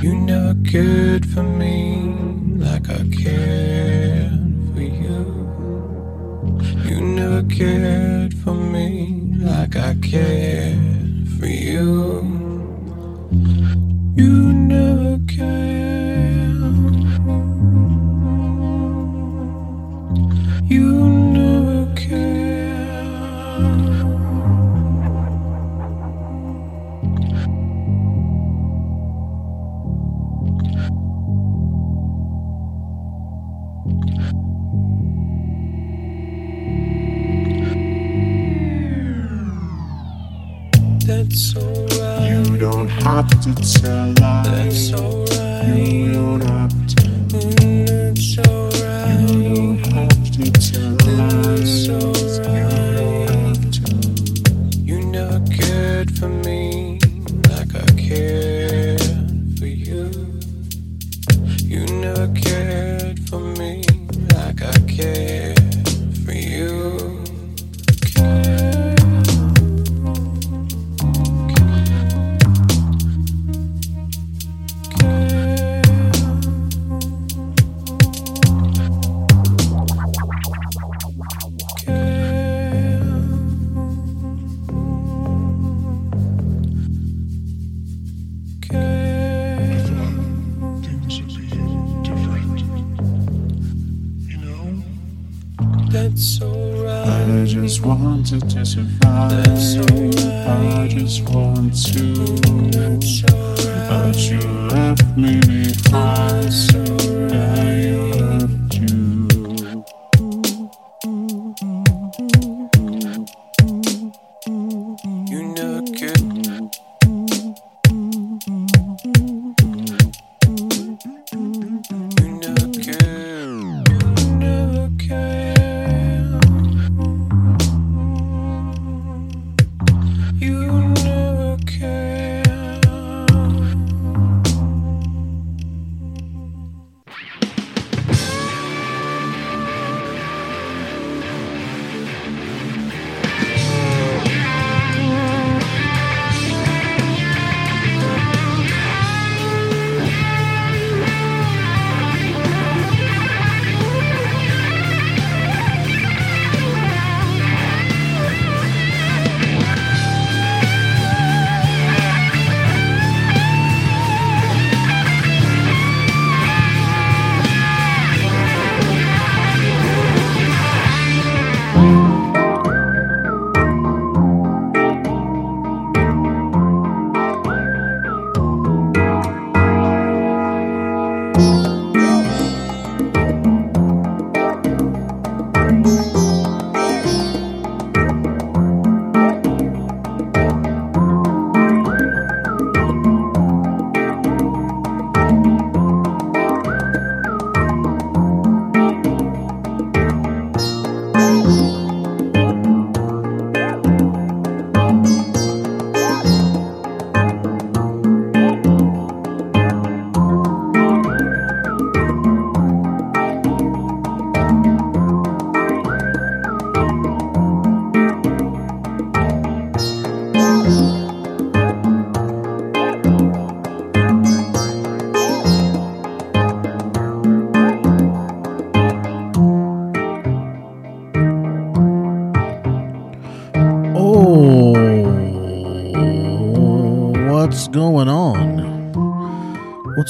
You never cared for me like I cared for you. You never cared for me like I cared for you. Tell lies. That's alright.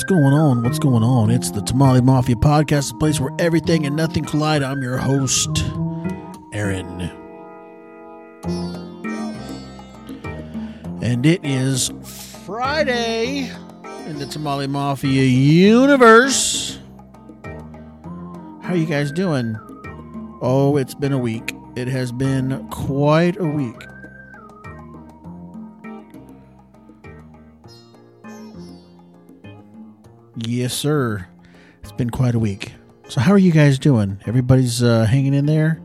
Going on? What's going on? It's the Tamale Mafia podcast, the place where everything and nothing collide. I'm your host, Aaron. And it is Friday in the Tamale Mafia universe. How you guys doing? Oh, it's been a week. It has been quite a week. Yes, sir. It's been quite a week. So, how are you guys doing? Everybody's uh, hanging in there.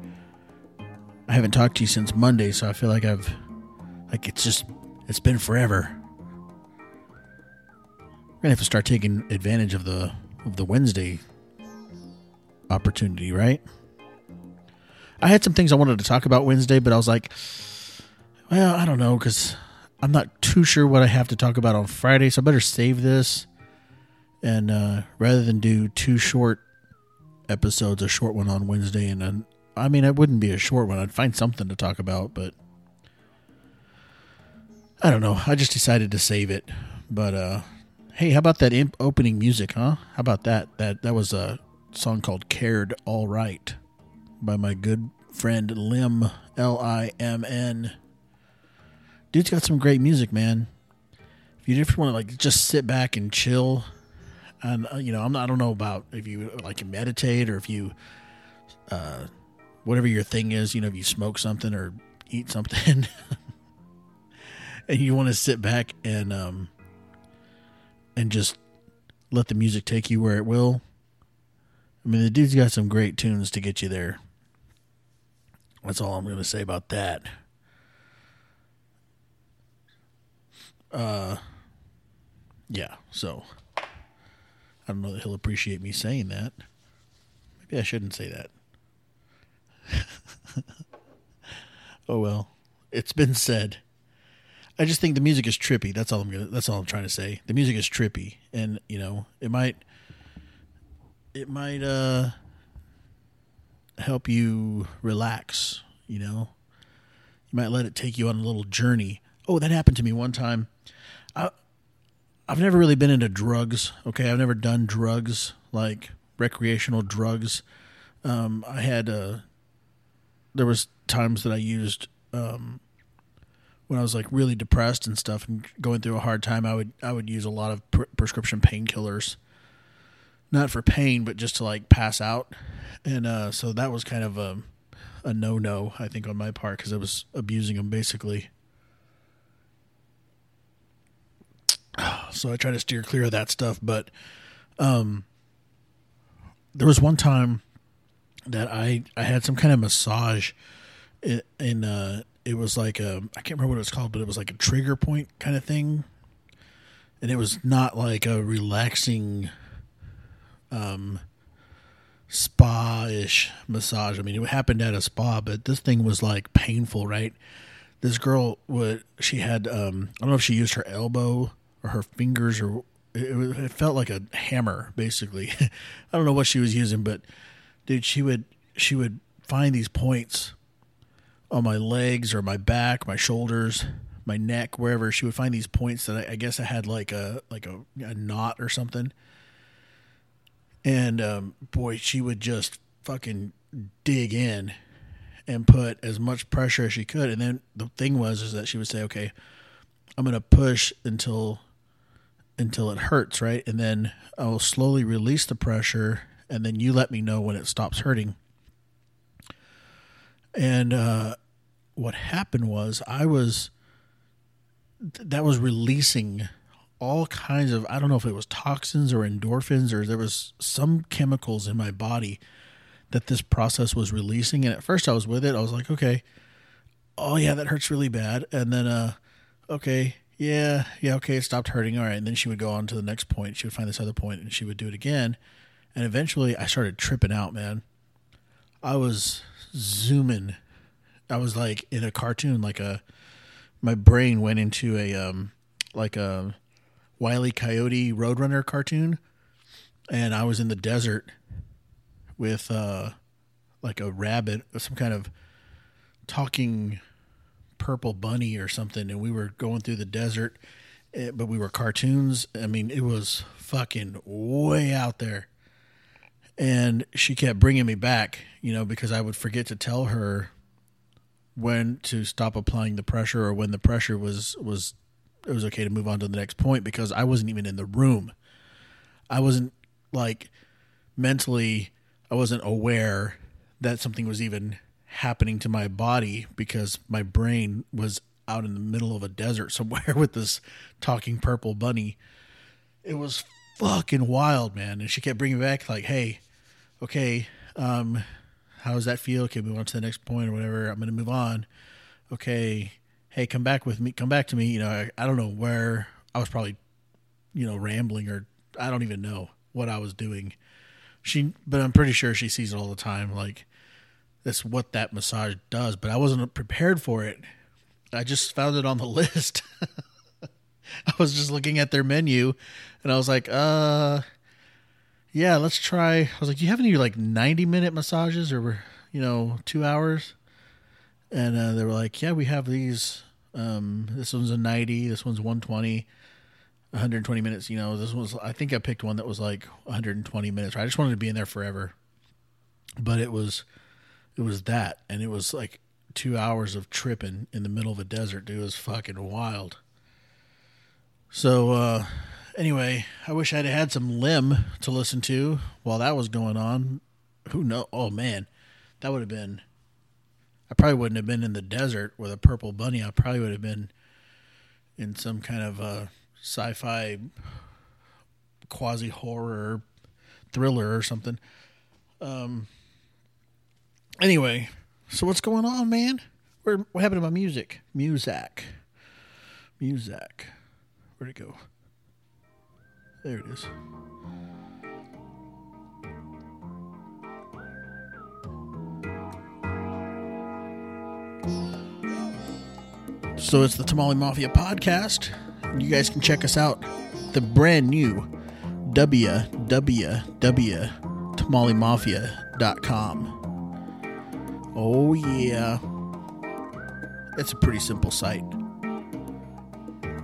I haven't talked to you since Monday, so I feel like I've, like it's just, it's been forever. We're gonna have to start taking advantage of the of the Wednesday opportunity, right? I had some things I wanted to talk about Wednesday, but I was like, well, I don't know because I'm not too sure what I have to talk about on Friday, so I better save this And uh, rather than do two short episodes, a short one on Wednesday, and then I mean, it wouldn't be a short one. I'd find something to talk about, but I don't know. I just decided to save it. But uh, hey, how about that imp opening music, huh? How about that? That that was a song called "Cared All Right" by my good friend Limn L I M N. Dude's got some great music, man. If you just want to like just sit back and chill, and uh, you know, I'm not, I don't know about if you like meditate or if you, uh, whatever your thing is, you know, if you smoke something or eat something, and you want to sit back and um and just let the music take you where it will. I mean, the dude's got some great tunes to get you there. That's all I'm going to say about that. Uh, yeah. So I don't know that he'll appreciate me saying that. Maybe I shouldn't say that. oh well, it's been said. I just think the music is trippy. That's all I'm gonna. That's all I'm trying to say. The music is trippy, and you know, it might, it might uh help you relax. You know, you might let it take you on a little journey. Oh, that happened to me one time. I, I've never really been into drugs. Okay, I've never done drugs like recreational drugs. Um, I had uh, there was times that I used um, when I was like really depressed and stuff and going through a hard time. I would I would use a lot of pr- prescription painkillers, not for pain, but just to like pass out. And uh, so that was kind of a a no no, I think, on my part because I was abusing them basically. So I try to steer clear of that stuff, but um, there was one time that I I had some kind of massage in, uh it was like a I can't remember what it was called, but it was like a trigger point kind of thing, and it was not like a relaxing, um, spa ish massage. I mean, it happened at a spa, but this thing was like painful, right? This girl would she had um I don't know if she used her elbow or her fingers or it, it felt like a hammer basically. I don't know what she was using, but dude, she would she would find these points on my legs or my back, my shoulders, my neck, wherever. She would find these points that I, I guess I had like a like a, a knot or something. And um, boy, she would just fucking dig in and put as much pressure as she could. And then the thing was is that she would say, "Okay, I'm gonna push until until it hurts, right? And then I will slowly release the pressure, and then you let me know when it stops hurting." And uh, what happened was I was that was releasing all kinds of I don't know if it was toxins or endorphins or there was some chemicals in my body that this process was releasing and at first I was with it I was like okay oh yeah that hurts really bad and then uh okay yeah yeah okay it stopped hurting all right. And then she would go on to the next point. She would find this other point and she would do it again. And eventually I started tripping out man. I was zooming. I was like in a cartoon, like a my brain went into a um like a Wile E. Coyote Roadrunner cartoon, and I was in the desert with uh like a rabbit, some kind of talking purple bunny or something, and we were going through the desert, eh, but we were cartoons. I mean, it was fucking way out there. And she kept bringing me back, you know, because I would forget to tell her when to stop applying the pressure or when the pressure was was it was okay to move on to the next point because I wasn't even in the room. I wasn't like mentally I wasn't aware that something was even happening to my body because my brain was out in the middle of a desert somewhere with this talking purple bunny. It was fucking wild, man. And she kept bringing back like, "Hey, okay, um how does that feel? Okay, move on to the next point or whatever. I'm to move on. Okay, hey, come back with me. Come back to me. You know, I, I don't know where I was probably, you know, rambling or I don't even know what I was doing. She, but I'm pretty sure she sees it all the time. Like that's what that massage does. But I wasn't prepared for it. I just found it on the list. I was just looking at their menu, and I was like, uh, yeah, let's try. I was like, do you have any like 90 minute massages or, you know, two hours? And uh, they were like, yeah, we have these. Um, this one's a 90, this one's 120, 120 minutes. You know, this was, I think I picked one that was like 120 minutes. I just wanted to be in there forever. But it was, it was that. And it was like two hours of tripping in the middle of a desert, dude. It was fucking wild. So, uh, anyway, I wish I'd had some Limn to listen to while that was going on. Who know? Oh man, that would have been. I probably wouldn't have been in the desert with a purple bunny. I probably would have been in some kind of uh, sci-fi, quasi horror thriller or something. Um. Anyway, so what's going on, man? Where what happened to my music? Muzak. Muzak. Where'd it go? There it is. So it's the Tamale Mafia podcast. You guys can check us out. The brand new www.tamalemafia.com. Oh, yeah. It's a pretty simple site.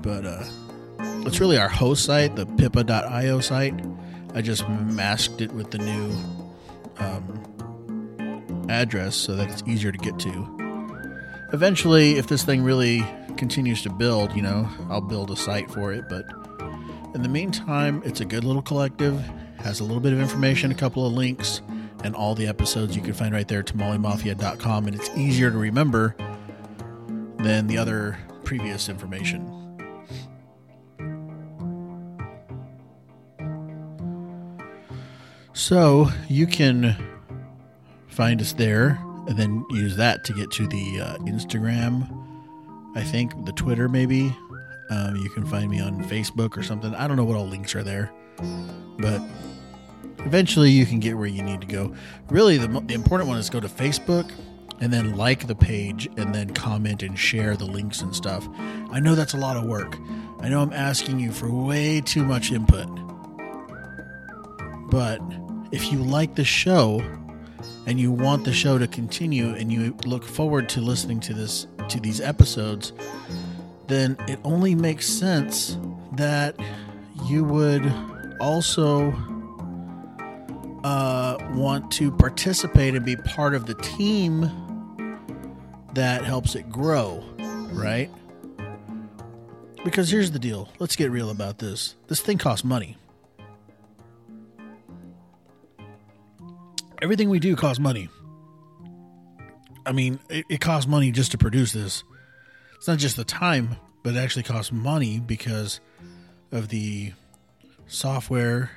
But, uh, it's really our host site, the pippa.io site. I just masked it with the new um, address so that it's easier to get to. Eventually, if this thing really continues to build, you know, I'll build a site for it. But in the meantime, it's a good little collective, has a little bit of information, a couple of links, and all the episodes you can find right there at tamalemafia.com. And it's easier to remember than the other previous information. So you can find us there and then use that to get to the uh, Instagram, I think, the Twitter maybe. Um, you can find me on Facebook or something. I don't know what all links are there, but eventually you can get where you need to go. Really, the, the important one is go to Facebook and then like the page and then comment and share the links and stuff. I know that's a lot of work. I know I'm asking you for way too much input. But if you like the show and you want the show to continue and you look forward to listening to this to these episodes, then it only makes sense that you would also uh, want to participate and be part of the team that helps it grow, right? Because here's the deal. Let's get real about this. This thing costs money. Everything we do costs money. I mean, it, it costs money just to produce this. It's not just the time, but it actually costs money because of the software,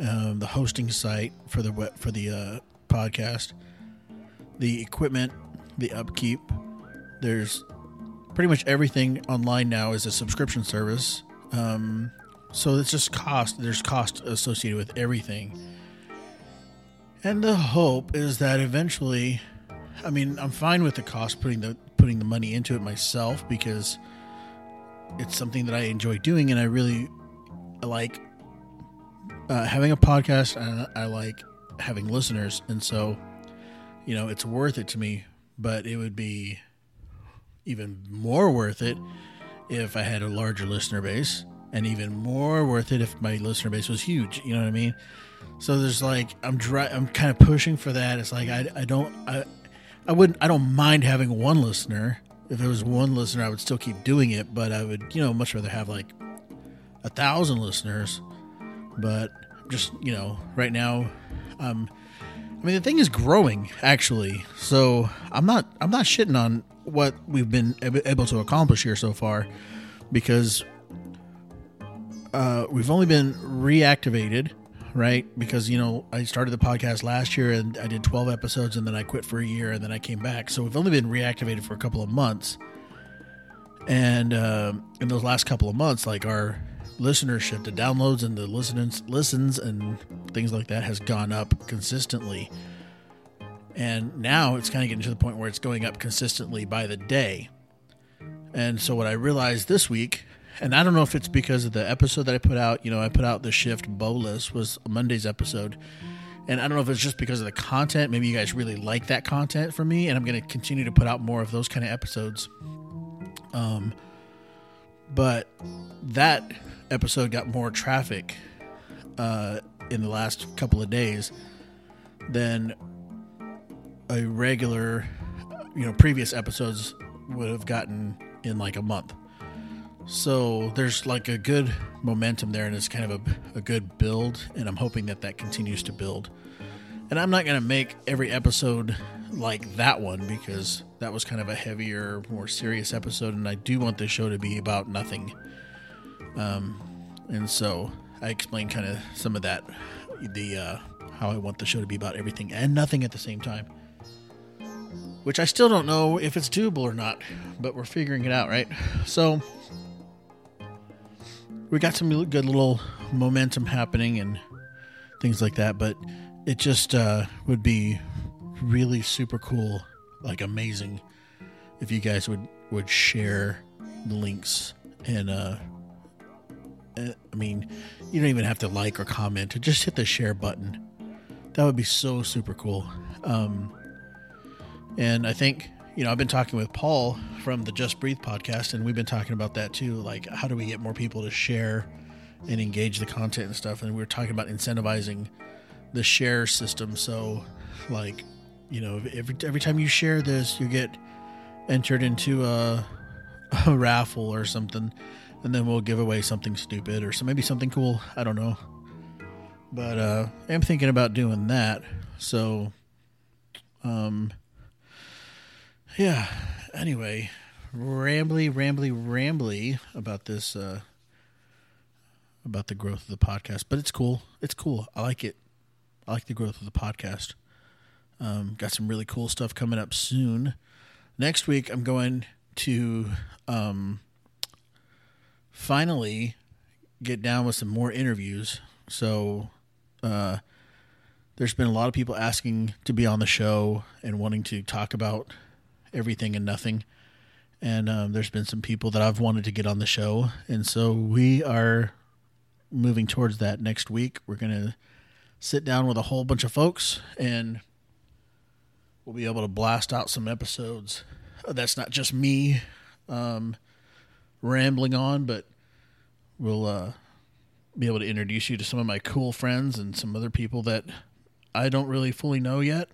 um, the hosting site for the for the uh, podcast, the equipment, the upkeep. There's pretty much everything online now is a subscription service. Um, so it's just cost. There's cost associated with everything. And the hope is that eventually, I mean, I'm fine with the cost putting the putting the money into it myself because it's something that I enjoy doing, and I really like uh, having a podcast, and I like having listeners, and so you know it's worth it to me. But it would be even more worth it if I had a larger listener base, and even more worth it if my listener base was huge. You know what I mean? So there's like I'm dry, I'm kind of pushing for that. It's like I, I don't I I wouldn't I don't mind having one listener. If there was one listener, I would still keep doing it, but I would you know much rather have like a thousand listeners. But just you know right now, um, I mean the thing is growing actually. So I'm not I'm not shitting on what we've been able to accomplish here so far because uh, we've only been reactivated right? Because, you know, I started the podcast last year and I did 12 episodes and then I quit for a year and then I came back. So we've only been reactivated for a couple of months. And uh, in those last couple of months, like our listenership, the downloads and the listens, listens and things like that has gone up consistently. And now it's kind of getting to the point where it's going up consistently by the day. And so what I realized this week and I don't know if it's because of the episode that I put out. You know, I put out the shift bolus was Monday's episode, and I don't know if it's just because of the content. Maybe you guys really like that content from me, and I'm going to continue to put out more of those kind of episodes. Um, but that episode got more traffic uh, in the last couple of days than a regular, you know, previous episodes would have gotten in like a month. So there's like a good momentum there, and it's kind of a, a good build, and I'm hoping that that continues to build. And I'm not going to make every episode like that one because that was kind of a heavier, more serious episode, and I do want this show to be about nothing. Um, and so I explained kind of some of that, the uh, how I want the show to be about everything and nothing at the same time. Which I still don't know if it's doable or not, but we're figuring it out, right? So we got some good little momentum happening and things like that, but it just uh, would be really super cool, like amazing, if you guys would would share the links and uh, uh, I mean, you don't even have to like or comment, just hit the share button. That would be so super cool. Um, and I think you know I've been talking with Paul from the Just Breathe podcast, and we've been talking about that too. Like, how do we get more people to share and engage the content and stuff? And we are talking about incentivizing the share system. So, like, you know, every every time you share this, you get entered into a, a raffle or something, and then we'll give away something stupid or so maybe something cool. I don't know, but uh, I'm thinking about doing that. So, um, yeah. Anyway, rambly, rambly, rambly about this. Uh, about the growth of the podcast, but it's cool. It's cool. I like it. I like the growth of the podcast. Um, got some really cool stuff coming up soon. Next week, I'm going to um, finally get down with some more interviews. So, uh, there's been a lot of people asking to be on the show and wanting to talk about everything and nothing. And um, there's been some people that I've wanted to get on the show. And so we are moving towards that next week. We're going to sit down with a whole bunch of folks and we'll be able to blast out some episodes. That's not just me um, rambling on, but we'll uh, be able to introduce you to some of my cool friends and some other people that I don't really fully know yet,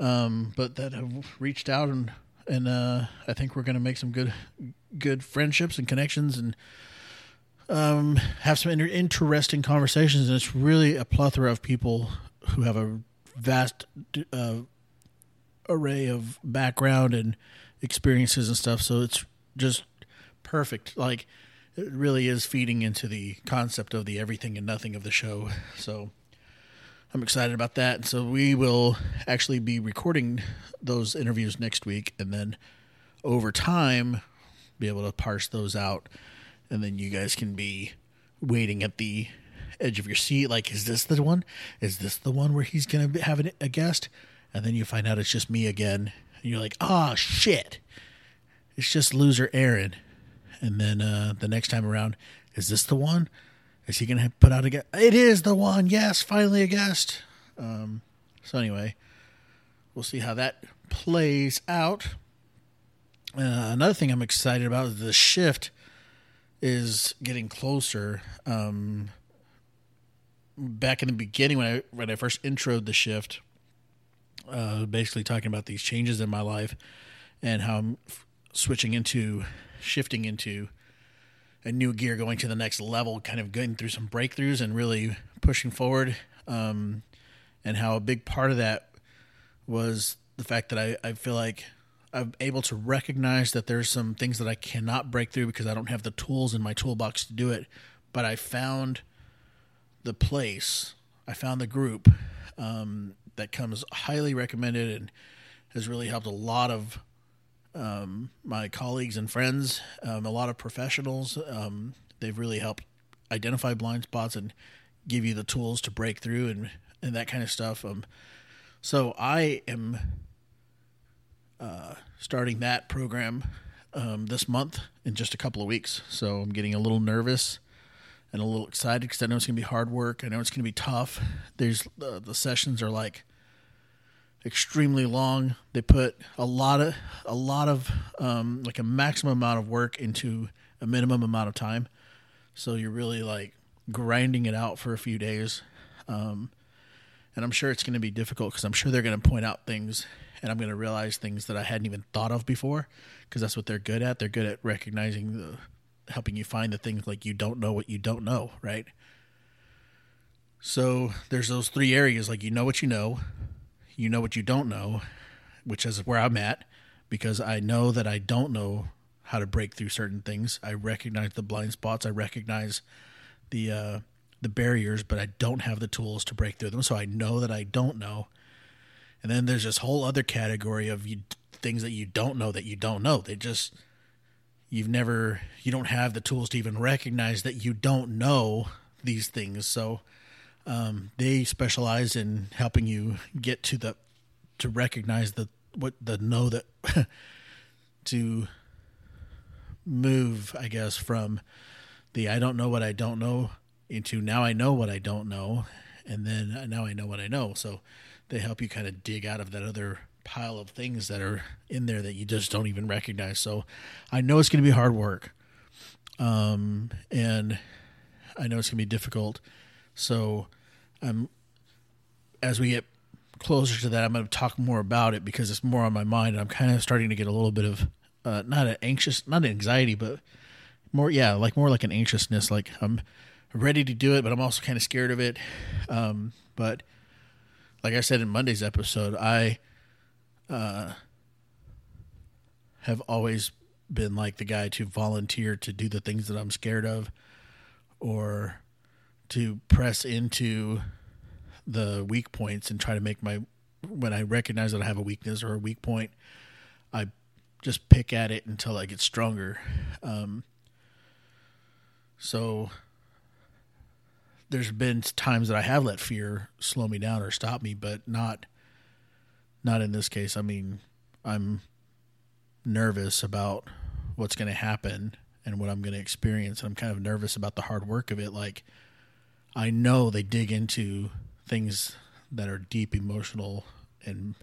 um, but that have reached out and and uh, I think we're going to make some good good friendships and connections and um, have some inter- interesting conversations. And it's really a plethora of people who have a vast uh, array of background and experiences and stuff. So it's just perfect. Like it really is feeding into the concept of the everything and nothing of the show. So I'm excited about that. So we will actually be recording those interviews next week and then over time be able to parse those out and then you guys can be waiting at the edge of your seat like is this the one? Is this the one where he's going to have a guest? And then you find out it's just me again. And you're like, "Ah, oh, shit." It's just loser Aaron. And then uh, the next time around, is this the one? Is he to put out a guest? It is the one. Yes, finally a guest. Um, so anyway, we'll see how that plays out. Uh, another thing I'm excited about is the shift is getting closer. Um, back in the beginning, when I when I first introed the shift, uh, basically talking about these changes in my life and how I'm f- switching into shifting into a new gear, going to the next level, kind of going through some breakthroughs and really pushing forward. Um, and how a big part of that was the fact that I, I feel like I'm able to recognize that there's some things that I cannot break through because I don't have the tools in my toolbox to do it. But I found the place, I found the group um, that comes highly recommended and has really helped a lot of um, my colleagues and friends, um, a lot of professionals. Um, they've really helped identify blind spots and give you the tools to break through and and that kind of stuff. Um, so I am uh, starting that program um, this month in just a couple of weeks. So I'm getting a little nervous and a little excited because I know it's going to be hard work. I know it's going to be tough. There's uh, the sessions are like extremely long. They put a lot of a lot of um, like a maximum amount of work into a minimum amount of time. So you're really like grinding it out for a few days. Um, and I'm sure it's going to be difficult because I'm sure they're going to point out things and I'm going to realize things that I hadn't even thought of before because that's what they're good at. They're good at recognizing the, helping you find the things like you don't know what you don't know, right? So there's those three areas like you know what you know, you know what you don't know, which is where I'm at because I know that I don't know how to break through certain things. I recognize the blind spots. I recognize the uh, the barriers, but I don't have the tools to break through them. So I know that I don't know. And then there's this whole other category of you, things that you don't know that you don't know. They just you've never you don't have the tools to even recognize that you don't know these things. So um, they specialize in helping you get to the to recognize the what the know that to move, I guess, from the I don't know what I don't know into now I know what I don't know, and then now I know what I know. So they help you kind of dig out of that other pile of things that are in there that you just don't even recognize. So I know it's going to be hard work. Um, and I know it's going to be difficult. So I'm, as we get closer to that, I'm going to talk more about it because it's more on my mind. I'm kind of starting to get a little bit of, uh, not an anxious, not an anxiety, but more, yeah, like more like an anxiousness. Like I'm ready to do it, but I'm also kind of scared of it. Um, but like I said in Monday's episode, I uh, have always been like the guy to volunteer to do the things that I'm scared of or to press into the weak points and try to make my when I recognize that I have a weakness or a weak point, I just pick at it until I get stronger. Um, so there's been times that I have let fear slow me down or stop me, but not not in this case. I mean, I'm nervous about what's going to happen and what I'm going to experience. And I'm kind of nervous about the hard work of it. Like I know they dig into things that are deep emotional and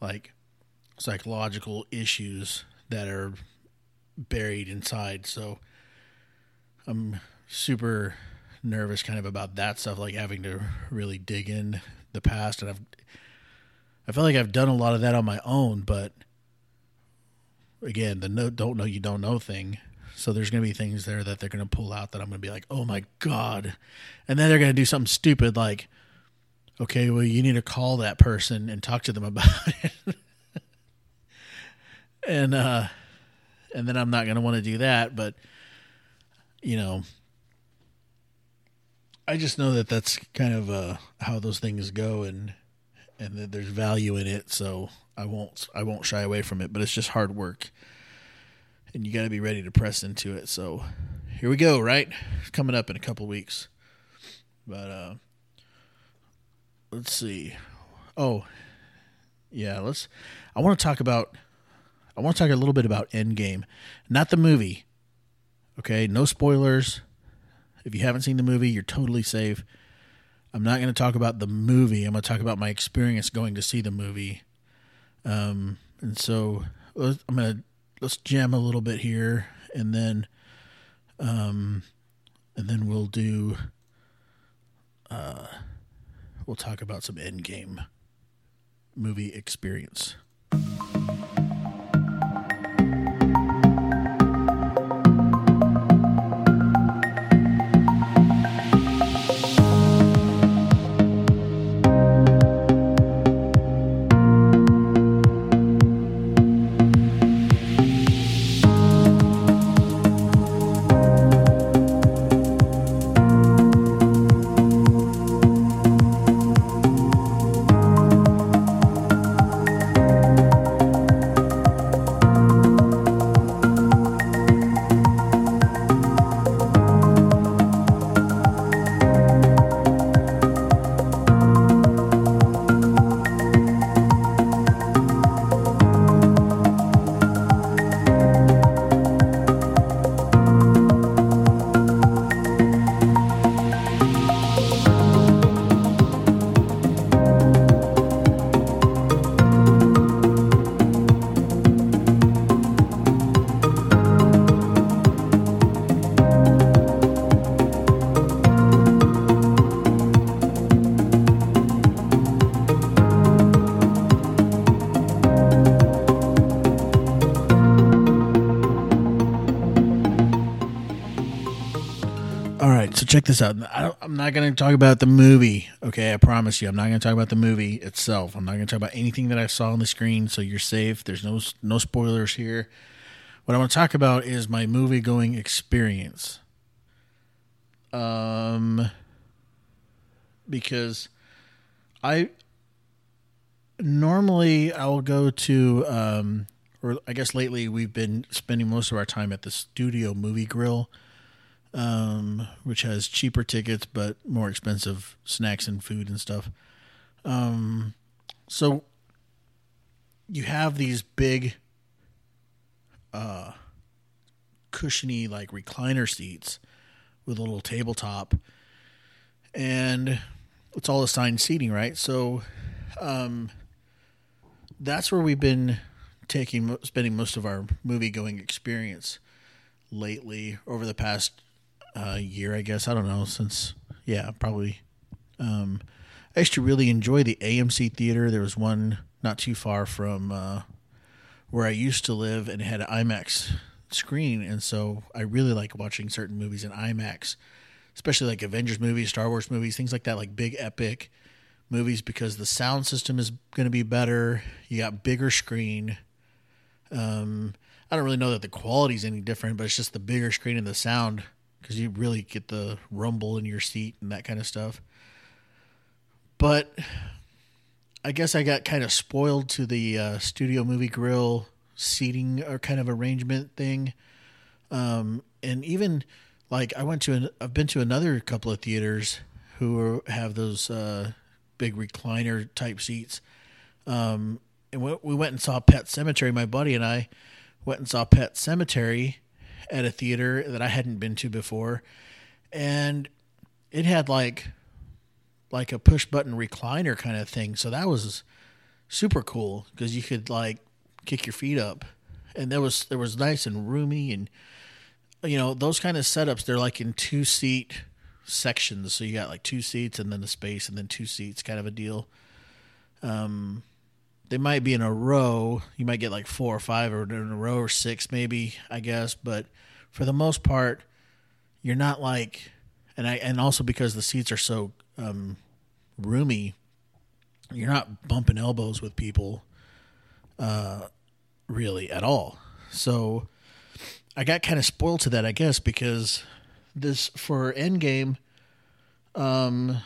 like psychological issues that are buried inside. So I'm super nervous kind of about that stuff, like having to really dig in the past. And I've, I feel like I've done a lot of that on my own, but again, the no, don't know you don't know thing. So there's going to be things there that they're going to pull out that I'm going to be like, oh my God. And then they're going to do something stupid like, okay, well, you need to call that person and talk to them about it. and, uh, and then I'm not going to want to do that. But, you know, I just know that that's kind of uh, how those things go, and and that there's value in it. So I won't I won't shy away from it. But it's just hard work, and you got to be ready to press into it. So here we go. Right, it's coming up in a couple weeks. But uh, let's see. Oh, yeah. Let's. I want to talk about. I want to talk a little bit about Endgame, not the movie. Okay, no spoilers if you haven't seen the movie, you're totally safe. I'm not going to talk about the movie. I'm going to talk about my experience going to see the movie. Um, and so I'm going to let's jam a little bit here, and then, um, and then we'll do. Uh, we'll talk about some Endgame movie experience. Check this out. I I'm not going to talk about the movie. Okay, I promise you, I'm not going to talk about the movie itself. I'm not going to talk about anything that I saw on the screen. So you're safe. There's no no spoilers here. What I want to talk about is my movie going experience. Um, because I normally I'll go to um, or I guess lately we've been spending most of our time at the Studio Movie Grill, um, which has cheaper tickets but more expensive snacks and food and stuff. Um, so you have these big, uh, cushiony like recliner seats with a little tabletop, and it's all assigned seating, right? So, um, that's where we've been taking spending most of our movie going experience lately over the past uh, year, I guess. I don't know since yeah, probably. Um, I used to really enjoy the AMC theater. There was one not too far from uh, where I used to live, and it had an IMAX screen, and so I really like watching certain movies in IMAX, especially like Avengers movies, Star Wars movies, things like that, like big epic movies, because the sound system is going to be better. You got bigger screen. Um, I don't really know that the quality is any different, but it's just the bigger screen and the sound because you really get the rumble in your seat and that kind of stuff. But I guess I got kind of spoiled to the uh, studio movie grill seating or kind of arrangement thing. Um, and even like I went to an, I've been to another couple of theaters who have those uh, big recliner type seats. Um, and we, we went and saw Pet Sematary. My buddy and I went and saw Pet Sematary at a theater that I hadn't been to before, and it had like like a push button recliner kind of thing. So that was super cool because you could like kick your feet up, and there was there was nice and roomy and you know those kind of setups. They're like in two seat sections, so you got like two seats and then the space and then two seats kind of a deal. Um, they might be in a row. You might get like four or five or in a row or six maybe, I guess, but for the most part, you're not like and I and also because the seats are so um, roomy, you're not bumping elbows with people uh, really at all. So I got kind of spoiled to that, I guess, because this for Endgame, um,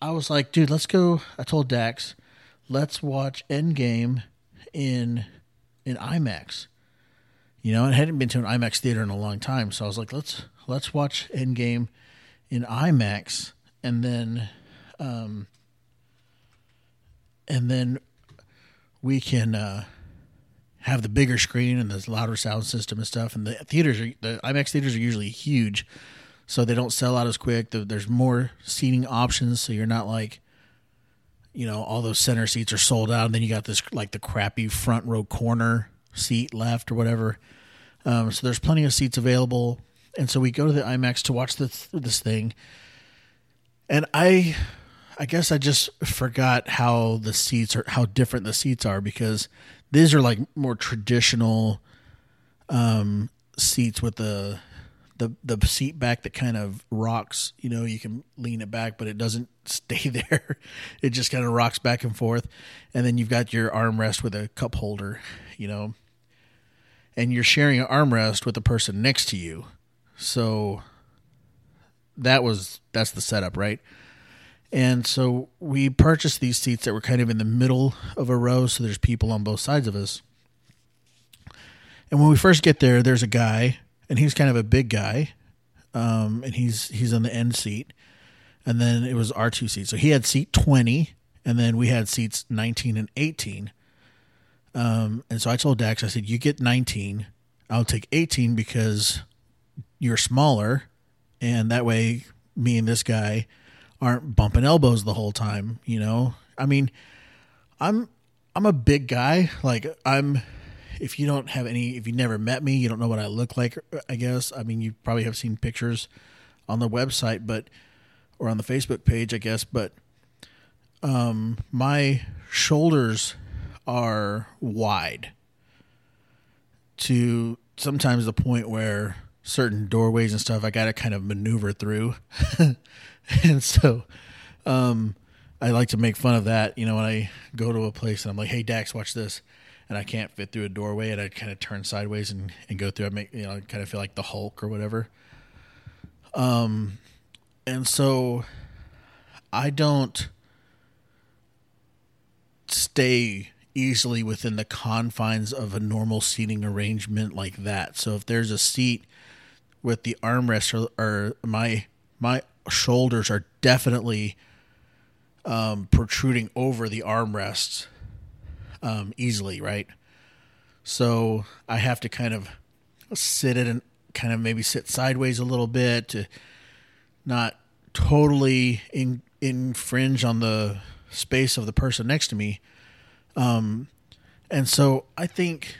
I was like, dude, let's go. I told Dax, let's watch Endgame in in IMAX. You know, I hadn't been to an IMAX theater in a long time, so I was like, let's let's watch Endgame in IMAX, and then, um, and then we can uh, have the bigger screen and the louder sound system and stuff. And the theaters are the IMAX theaters are usually huge, so they don't sell out as quick. There's more seating options, so you're not like you know all those center seats are sold out and then you got this like the crappy front row corner seat left or whatever. Um, so there's plenty of seats available. And so we go to the imax to watch this this thing. And i i guess i just forgot how the seats are how different the seats are because these are like more traditional um seats with the the the seat back that kind of rocks. You know, you can lean it back, but it doesn't stay there. It just kind of rocks back and forth, and then you've got your armrest with a cup holder. You know, and you're sharing an armrest with the person next to you. So that was that's the setup, right? And so we purchased these seats that were kind of in the middle of a row, so there's people on both sides of us. And when we first get there, there's a guy and he's kind of a big guy, um, and he's he's on the end seat, and then it was our two seats. So he had seat twenty, and then we had seats nineteen and eighteen. Um, and so I told Dax, I said, "You get nineteen, I'll take eighteen because you're smaller, and that way me and this guy aren't bumping elbows the whole time." You know, I mean, I'm I'm a big guy, like I'm if you don't have any, if you never met me, you don't know what I look like. I guess. I mean, you probably have seen pictures on the website, but or on the Facebook page, I guess. But um, my shoulders are wide to sometimes the point where certain doorways and stuff I got to kind of maneuver through. and so um I like to make fun of that, you know, when I go to a place and I'm like, "Hey Dax, watch this." And I can't fit through a doorway and I kind of turn sideways and, and go through I make, you know, I kind of feel like the Hulk or whatever. Um and so I don't stay easily within the confines of a normal seating arrangement like that. So if there's a seat with the armrest or, or my my shoulders are definitely um, protruding over the armrests um, easily, right? So I have to kind of sit it and kind of maybe sit sideways a little bit to not totally in, infringe on the space of the person next to me. Um, and so I think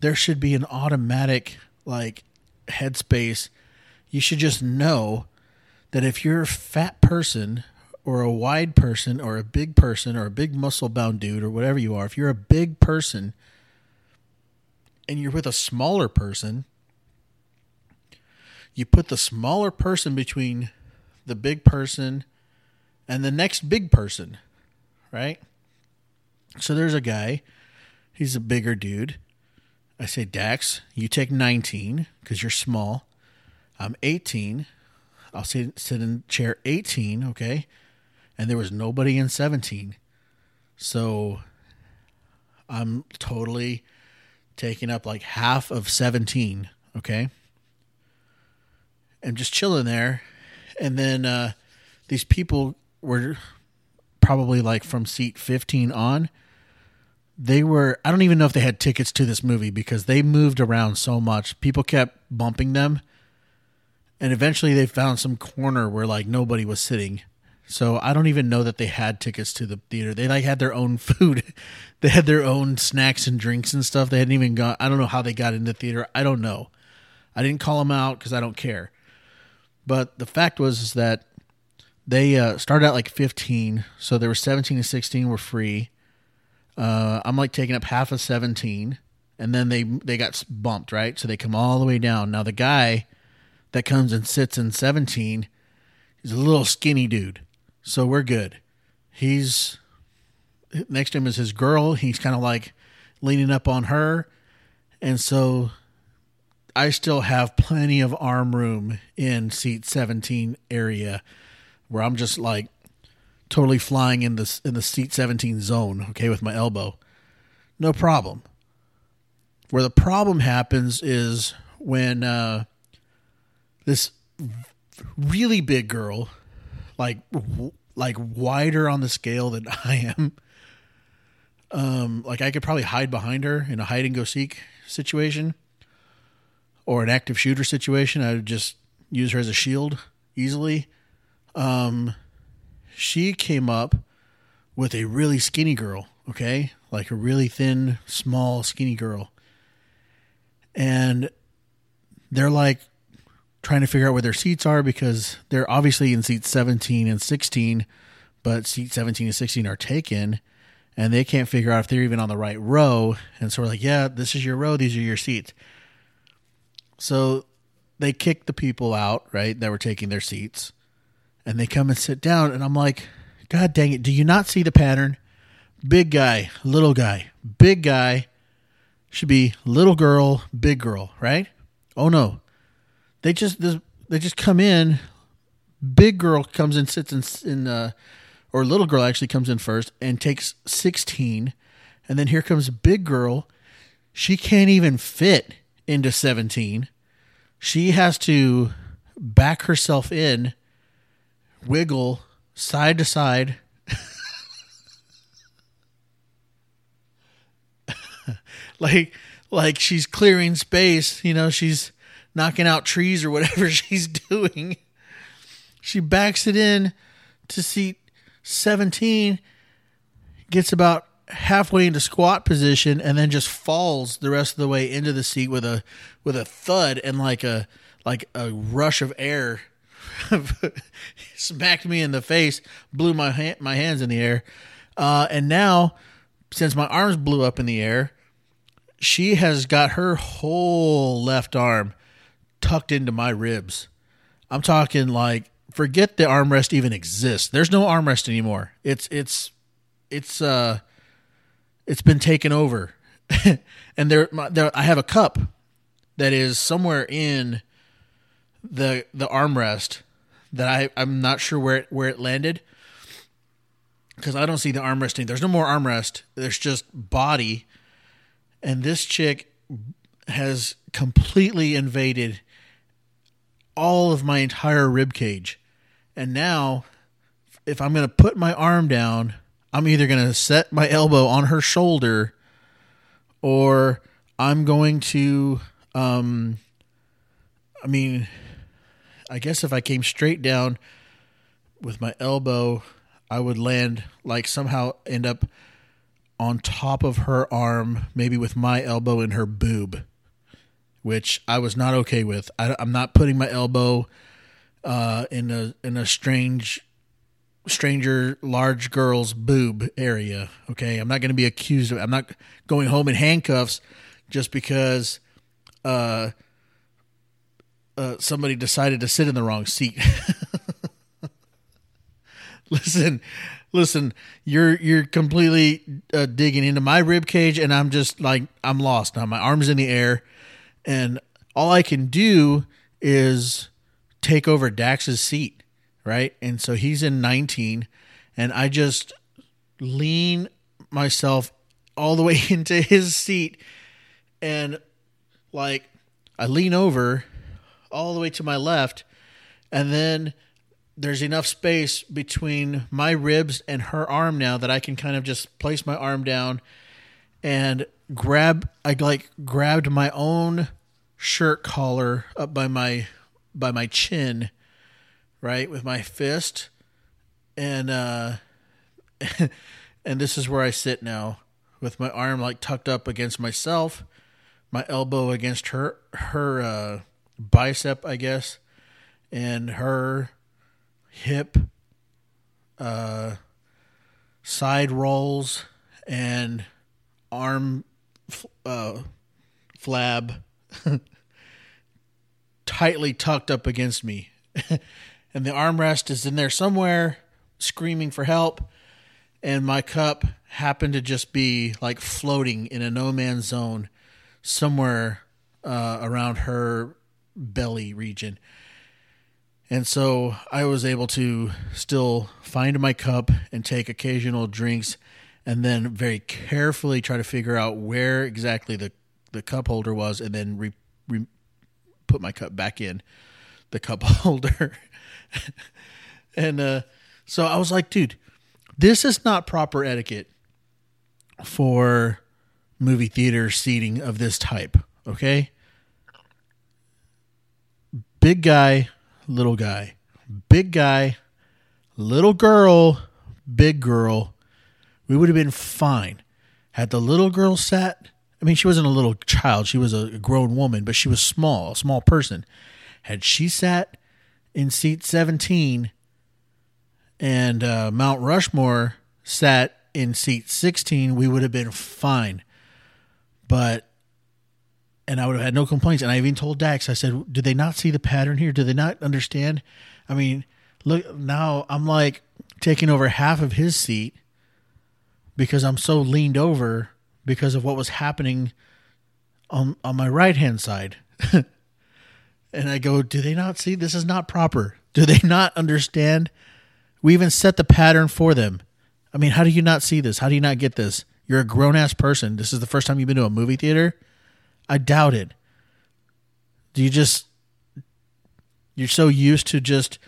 there should be an automatic like headspace. You should just know that if you're a fat person or a wide person or a big person or a big muscle bound dude or whatever you are, if you're a big person and you're with a smaller person, you put the smaller person between the big person and the next big person, right? So there's a guy, he's a bigger dude. I say, Dax, you take 19 because you're small. I'm 18. I'll sit, sit in chair 18, okay? And there was nobody in 17. So I'm totally taking up like half of 17, okay? And just chilling there. And then uh, these people were probably like from seat 15 on. They were, I don't even know if they had tickets to this movie because they moved around so much. People kept bumping them. And eventually they found some corner where like nobody was sitting. So I don't even know that they had tickets to the theater. They like had their own food. they had their own snacks and drinks and stuff. They hadn't even got I don't know how they got into theater. I don't know. I didn't call them out cuz I don't care. But the fact was that they uh, started out like 15, so there were 17 and 16 were free. Uh, I'm like taking up half of 17, and then they they got bumped right, so they come all the way down. Now the guy that comes and sits in 17 is a little skinny dude, so we're good. He's next to him is his girl. He's kind of like leaning up on her, and so I still have plenty of arm room in seat 17 area where I'm just like totally flying in the in the seat 17 zone, okay, with my elbow. No problem. Where the problem happens is when uh, this really big girl, like like wider on the scale than I am, um, like I could probably hide behind her in a hide and go seek situation or an active shooter situation. I would just use her as a shield easily um, she came up with a really skinny girl, okay? Like a really thin, small, skinny girl. And they're like trying to figure out where their seats are because they're obviously in seats 17 and 16, but seats 17 and 16 are taken and they can't figure out if they're even on the right row. And so we're like, yeah, this is your row, these are your seats. So they kick the people out, right, that were taking their seats and they come and sit down and I'm like, God dang it, do you not see the pattern? Big guy, little guy, big guy should be little girl, big girl, right? Oh no. They just they just come in big girl comes and sits in, in uh, or little girl actually comes in first and takes 16 and then here comes big girl she can't even fit into 17 she has to back herself in wiggle side to side. like like she's clearing space, you know, she's knocking out trees or whatever she's doing. She backs it in to seat 17, gets about halfway into squat position and then just falls the rest of the way into the seat with a with a thud and like a like a rush of air smacked me in the face, blew my ha- my hands in the air, uh, and now since my arms blew up in the air, she has got her whole left arm tucked into my ribs. I'm talking like forget the armrest even exists. There's no armrest anymore. It's it's it's uh it's been taken over. and there, my, there I have a cup that is somewhere in the the armrest that I I'm not sure where it, where it landed because I don't see the armresting. There's no more armrest. There's just body, and this chick has completely invaded all of my entire rib cage. And now, if I'm going to put my arm down, I'm either going to set my elbow on her shoulder or I'm going to, um, I mean, I guess if I came straight down with my elbow, I would land like somehow end up on top of her arm, maybe with my elbow in her boob, which I was not okay with. I, am not putting my elbow uh, in a in a strange stranger large girl's boob area. Okay, I'm not going to be accused of. I'm not going home in handcuffs just because uh, uh, somebody decided to sit in the wrong seat. listen, listen. You're you're completely uh, digging into my rib cage, and I'm just like I'm lost now. My arms in the air, and all I can do is take over Dax's seat right? And so he's in 19, and I just lean myself all the way into his seat, and like I lean over all the way to my left, and then there's enough space between my ribs and her arm now that I can kind of just place my arm down and grab I like grabbed my own shirt collar up by my by my chin right, with my fist, and uh, and this is where I sit now, with my arm like tucked up against myself, my elbow against her her uh, bicep, I guess, and her hip, uh, side rolls, and arm uh, flab tightly tucked up against me. and the armrest is in there somewhere screaming for help. And my cup happened to just be like floating in a no man's zone somewhere uh, around her belly region. And so i was able to still find my cup and take occasional drinks and then very carefully try to figure out where exactly the, the cup holder was and then re, re, put my cup back in the cup holder and uh, so I was like, dude, this is not proper etiquette for movie theater seating of this type. Okay. Big guy, little guy. Big guy, little girl, big girl. We would have been fine. Had the little girl sat, I mean, she wasn't a little child, she was a grown woman, but she was small, a small person. Had she sat in seat 17 and uh, Mount Rushmore sat in seat 16, we would have been fine. But, and I would have had no complaints. And I even told Dax, I said, do they not see the pattern here? Do they not understand? I mean, look, now I'm like taking over half of his seat because I'm so leaned over because of what was happening on on my right hand side. And I go, do they not see this is not proper? Do they not understand? We even set the pattern for them. I mean, how do you not see this? How do you not get this? You're a grown ass person. This is the first time you've been to a movie theater? I doubt it. Do you just you're so used to just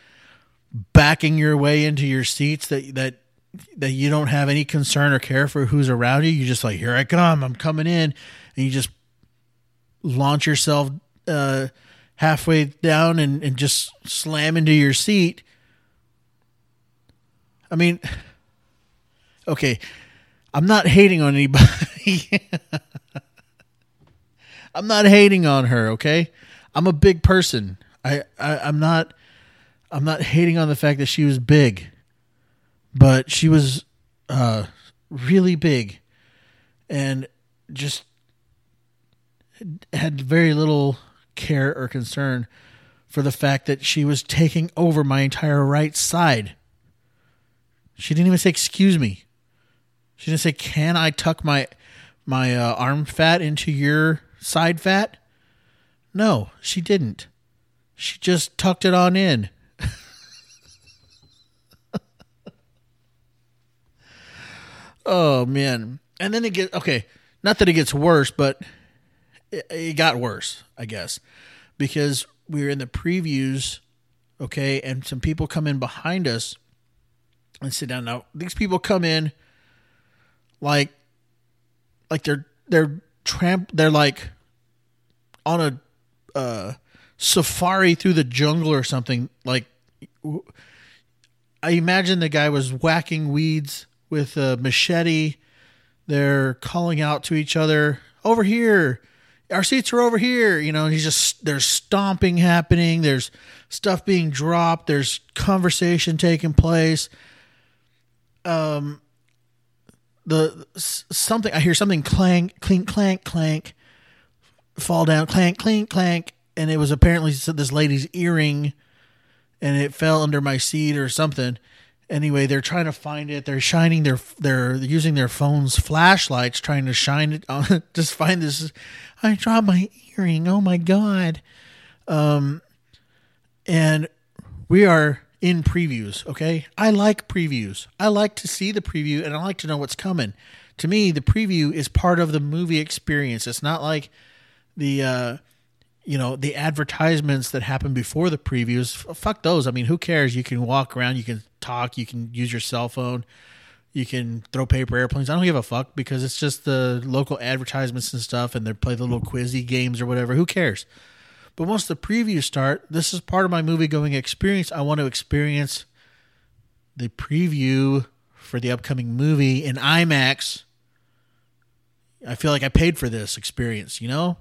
backing your way into your seats that that that you don't have any concern or care for who's around you. You're just like, here I come, I'm coming in, and you just launch yourself uh, halfway down and, and just slam into your seat. I mean, okay, I'm not hating on anybody. I'm not hating on her, okay? I'm a big person. I, I I'm not I'm not hating on the fact that she was big. But she was uh really big and just had very little care or concern for the fact that she was taking over my entire right side. She didn't even say excuse me. She didn't say can I tuck my my uh, arm fat into your side fat? No, she didn't. She just tucked it on in. oh man. And then it gets okay, not that it gets worse, but it, it got worse, I guess. Because we were in the previews, okay, and some people come in behind us and sit down. Now, these people come in like like they're they're tramp they're like on a uh safari through the jungle or something like i imagine the guy was whacking weeds with a machete they're calling out to each other over here our seats are over here you know he's just there's stomping happening there's stuff being dropped there's conversation taking place um the something I hear something clank, clink, clank, clank, fall down, clank, clink, clank, and it was apparently this lady's earring, and it fell under my seat or something. Anyway, they're trying to find it. They're shining their they're using their phones flashlights trying to shine it on. Just find this. I dropped my earring. Oh my god. Um, and we are in previews, okay? I like previews. I like to see the preview and I like to know what's coming. To me, the preview is part of the movie experience. It's not like the uh you know, the advertisements that happen before the previews. Fuck those. I mean, who cares? You can walk around, you can talk, you can use your cell phone, you can throw paper airplanes. I don't give a fuck because it's just the local advertisements and stuff and they play the little quizzy games or whatever. Who cares? But once the previews start, this is part of my movie going experience. I want to experience the preview for the upcoming movie in IMAX. I feel like I paid for this experience, you know?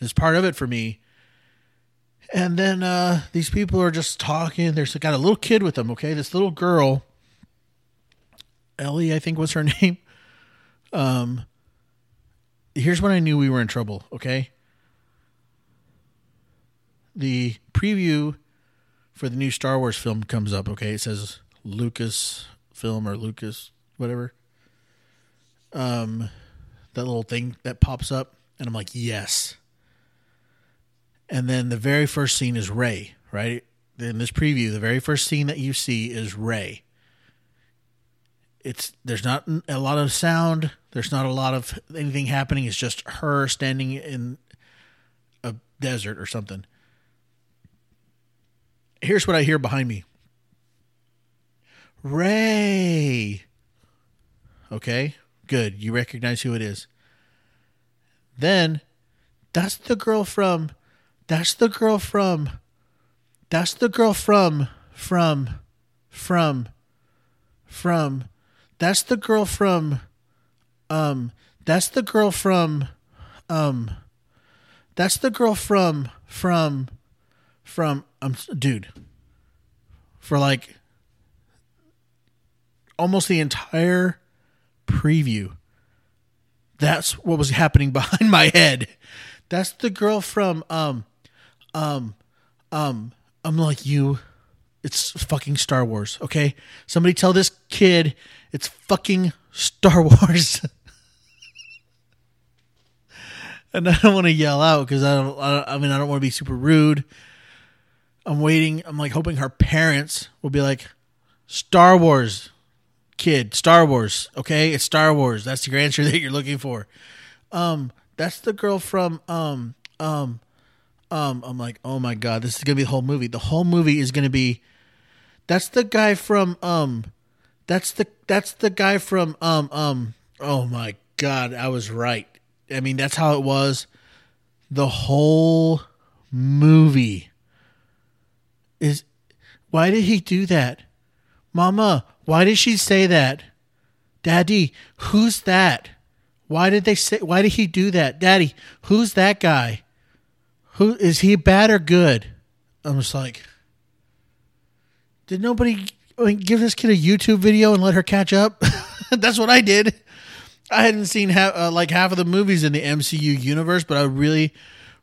Is part of it for me. And then uh, these people are just talking. There's got a little kid with them, okay? This little girl, Ellie, I think was her name. Um, here's when I knew we were in trouble, okay? the preview for the new Star Wars film comes up. Okay, it says Lucas film or Lucas whatever. Um, that little thing that pops up, and I'm like, yes. And then the very first scene is Rey, right? In this preview, the very first scene that you see is Rey. It's there's not a lot of sound. There's not a lot of anything happening. It's just her standing in a desert or something here's what I hear behind me Rey. Okay, good. You recognize who it is. Then, that's the girl from, that's the girl from, that's the girl from, from, from, from, that's the girl from, um, that's the girl from, um, that's the girl from, from, from um dude. For like almost the entire preview. That's what was happening behind my head. That's the girl from um um um i'm like you it's fucking star wars okay somebody tell this kid it's fucking star wars and i don't want to yell out because I don't, I don't i mean i don't want to be super rude I'm waiting. I'm like hoping her parents will be like, Star Wars, kid, Star Wars. Okay, it's Star Wars. That's your answer that you're looking for. Um, that's the girl from um um um. I'm like, oh my god, this is gonna be the whole movie. The whole movie is gonna be. That's the guy from um. That's the that's the guy from um um. Oh my god, I was right. I mean, that's how it was. The whole movie is why did he do that? Mama, why did she say that? Daddy, who's that? Why did they say why did he do that? Daddy, who's that guy? Who is he bad or good? I'm just like Did nobody I mean, give this kid a YouTube video and let her catch up? That's what I did. I hadn't seen half, uh, like half of the movies in the MCU universe, but I really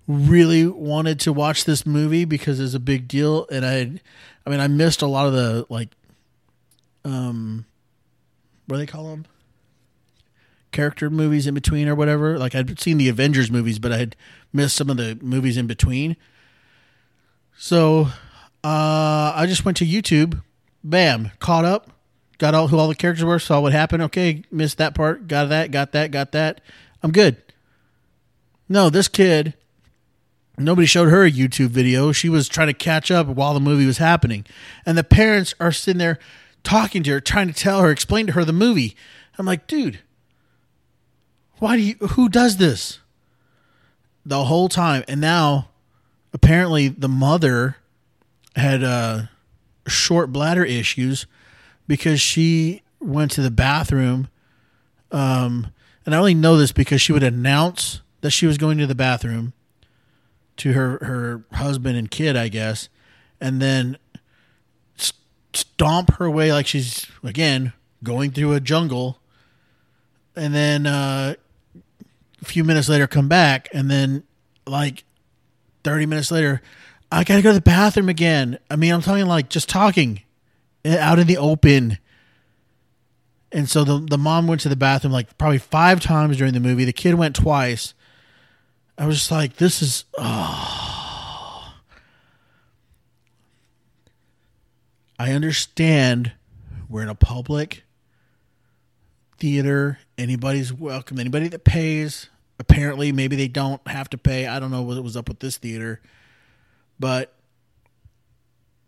really wanted to watch this movie because it's a big deal, and I, I mean, I missed a lot of the like, um, what do they call them? Character movies in between or whatever. Like I'd seen the Avengers movies, but I had missed some of the movies in between. So uh, I just went to YouTube, bam, caught up, got all who all the characters were, saw what happened. Okay, missed that part, got that, got that, got that. I'm good. No, this kid, nobody showed her a YouTube video. She was trying to catch up while the movie was happening, and the parents are sitting there talking to her, trying to tell her, explain to her the movie. I'm like, dude, why do you? Who does this? The whole time, and now apparently the mother had uh, short bladder issues because she went to the bathroom. Um, and I only know this because she would announce that she was going to the bathroom to her her husband and kid, I guess, and then stomp her way like she's again going through a jungle, and then uh, a few minutes later come back, and then like 30 minutes later, I got to go to the bathroom again. I mean, I'm talking like just talking eh, out in the open. And so the the mom went to the bathroom like probably five times during the movie. The kid went twice. I was just like, this is oh. I understand we're in a public theater. Anybody's welcome. Anybody that pays. Apparently, maybe they don't have to pay. I don't know what was up with this theater, but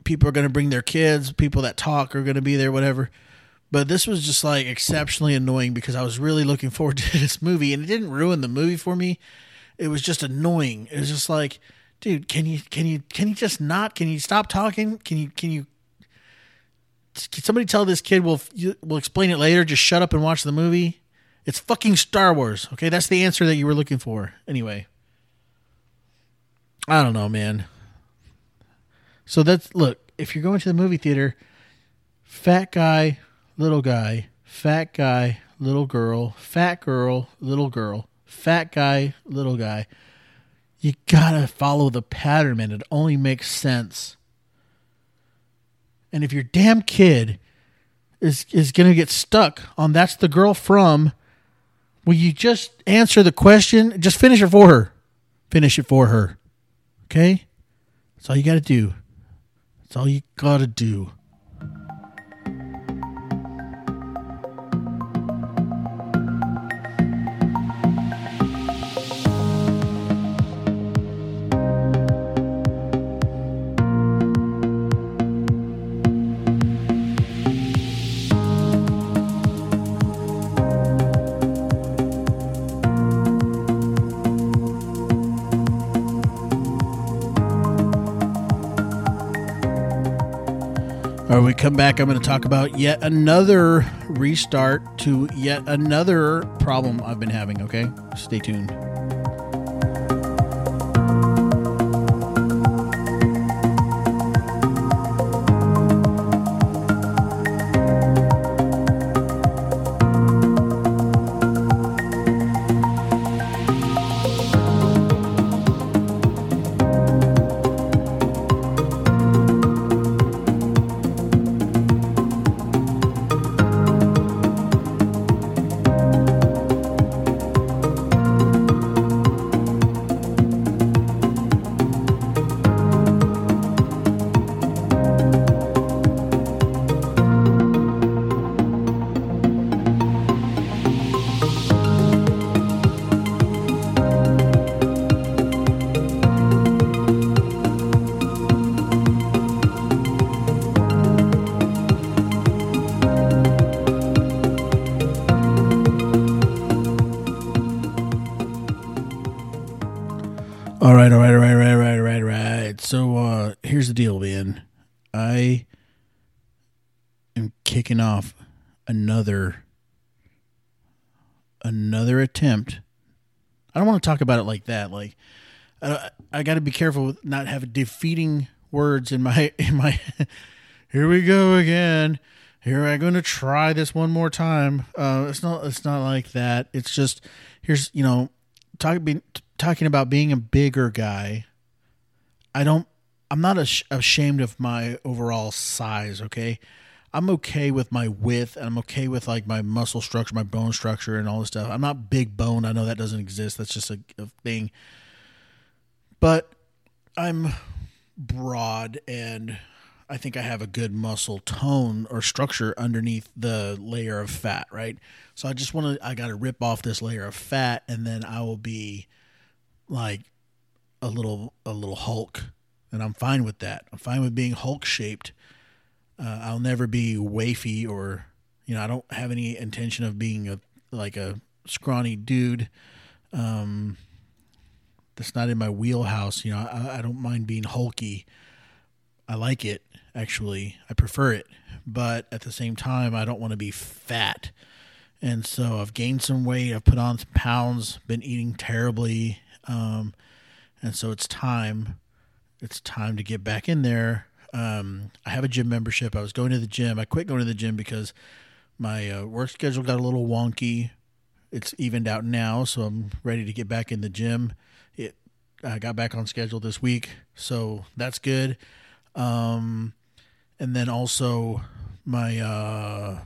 people are going to bring their kids. People that talk are going to be there, whatever. But this was just like exceptionally annoying because I was really looking forward to this movie, and it didn't ruin the movie for me. It was just annoying. It was just like, dude, can you can you can you just not? Can you stop talking? Can you can you? Can somebody tell this kid we'll we'll explain it later? Just shut up and watch the movie. It's fucking Star Wars. Okay, that's the answer that you were looking for. Anyway, I don't know, man. So that's look. If you're going to the movie theater, fat guy, little guy, fat guy, little girl, fat girl, little girl, fat guy, little guy. You gotta follow the pattern, man. It only makes sense. And if your damn kid is is gonna get stuck on that's the girl from, will you just answer the question? Just finish it for her. Finish it for her. Okay? That's all you gotta do. That's all you gotta do. Come back. I'm going to talk about yet another restart to yet another problem I've been having. Okay, stay tuned. Talk about it like that. Like I, I got to be careful with not having defeating words in my in my. Here we go again. Here I'm going to try this one more time. Uh, it's not. It's not like that. It's just here's you know talk, be, talking about being a bigger guy, I don't. I'm not ash- ashamed of my overall size. Okay, I'm okay with my width, and I'm okay with like my muscle structure, my bone structure, and all this stuff. I'm not big bone. I know that doesn't exist. That's just a, a thing. But I'm broad, and I think I have a good muscle tone or structure underneath the layer of fat. Right. So I just want to. I got to rip off this layer of fat, and then I will be like a little a little Hulk, and I'm fine with that. I'm fine with being Hulk shaped. Uh, I'll never be wafy or you know I don't have any intention of being a like a scrawny dude. Um, that's not in my wheelhouse. You know I, I don't mind being hulky. I like it actually. I prefer it, but at the same time I don't want to be fat. And so I've gained some weight. I've put on some pounds. Been eating terribly, um, and so it's time. It's time to get back in there. Um, I have a gym membership. I was going to the gym. I quit going to the gym because my uh, work schedule got a little wonky. It's evened out now, so I'm ready to get back in the gym. It I got back on schedule this week, so that's good. Um, and then also my uh,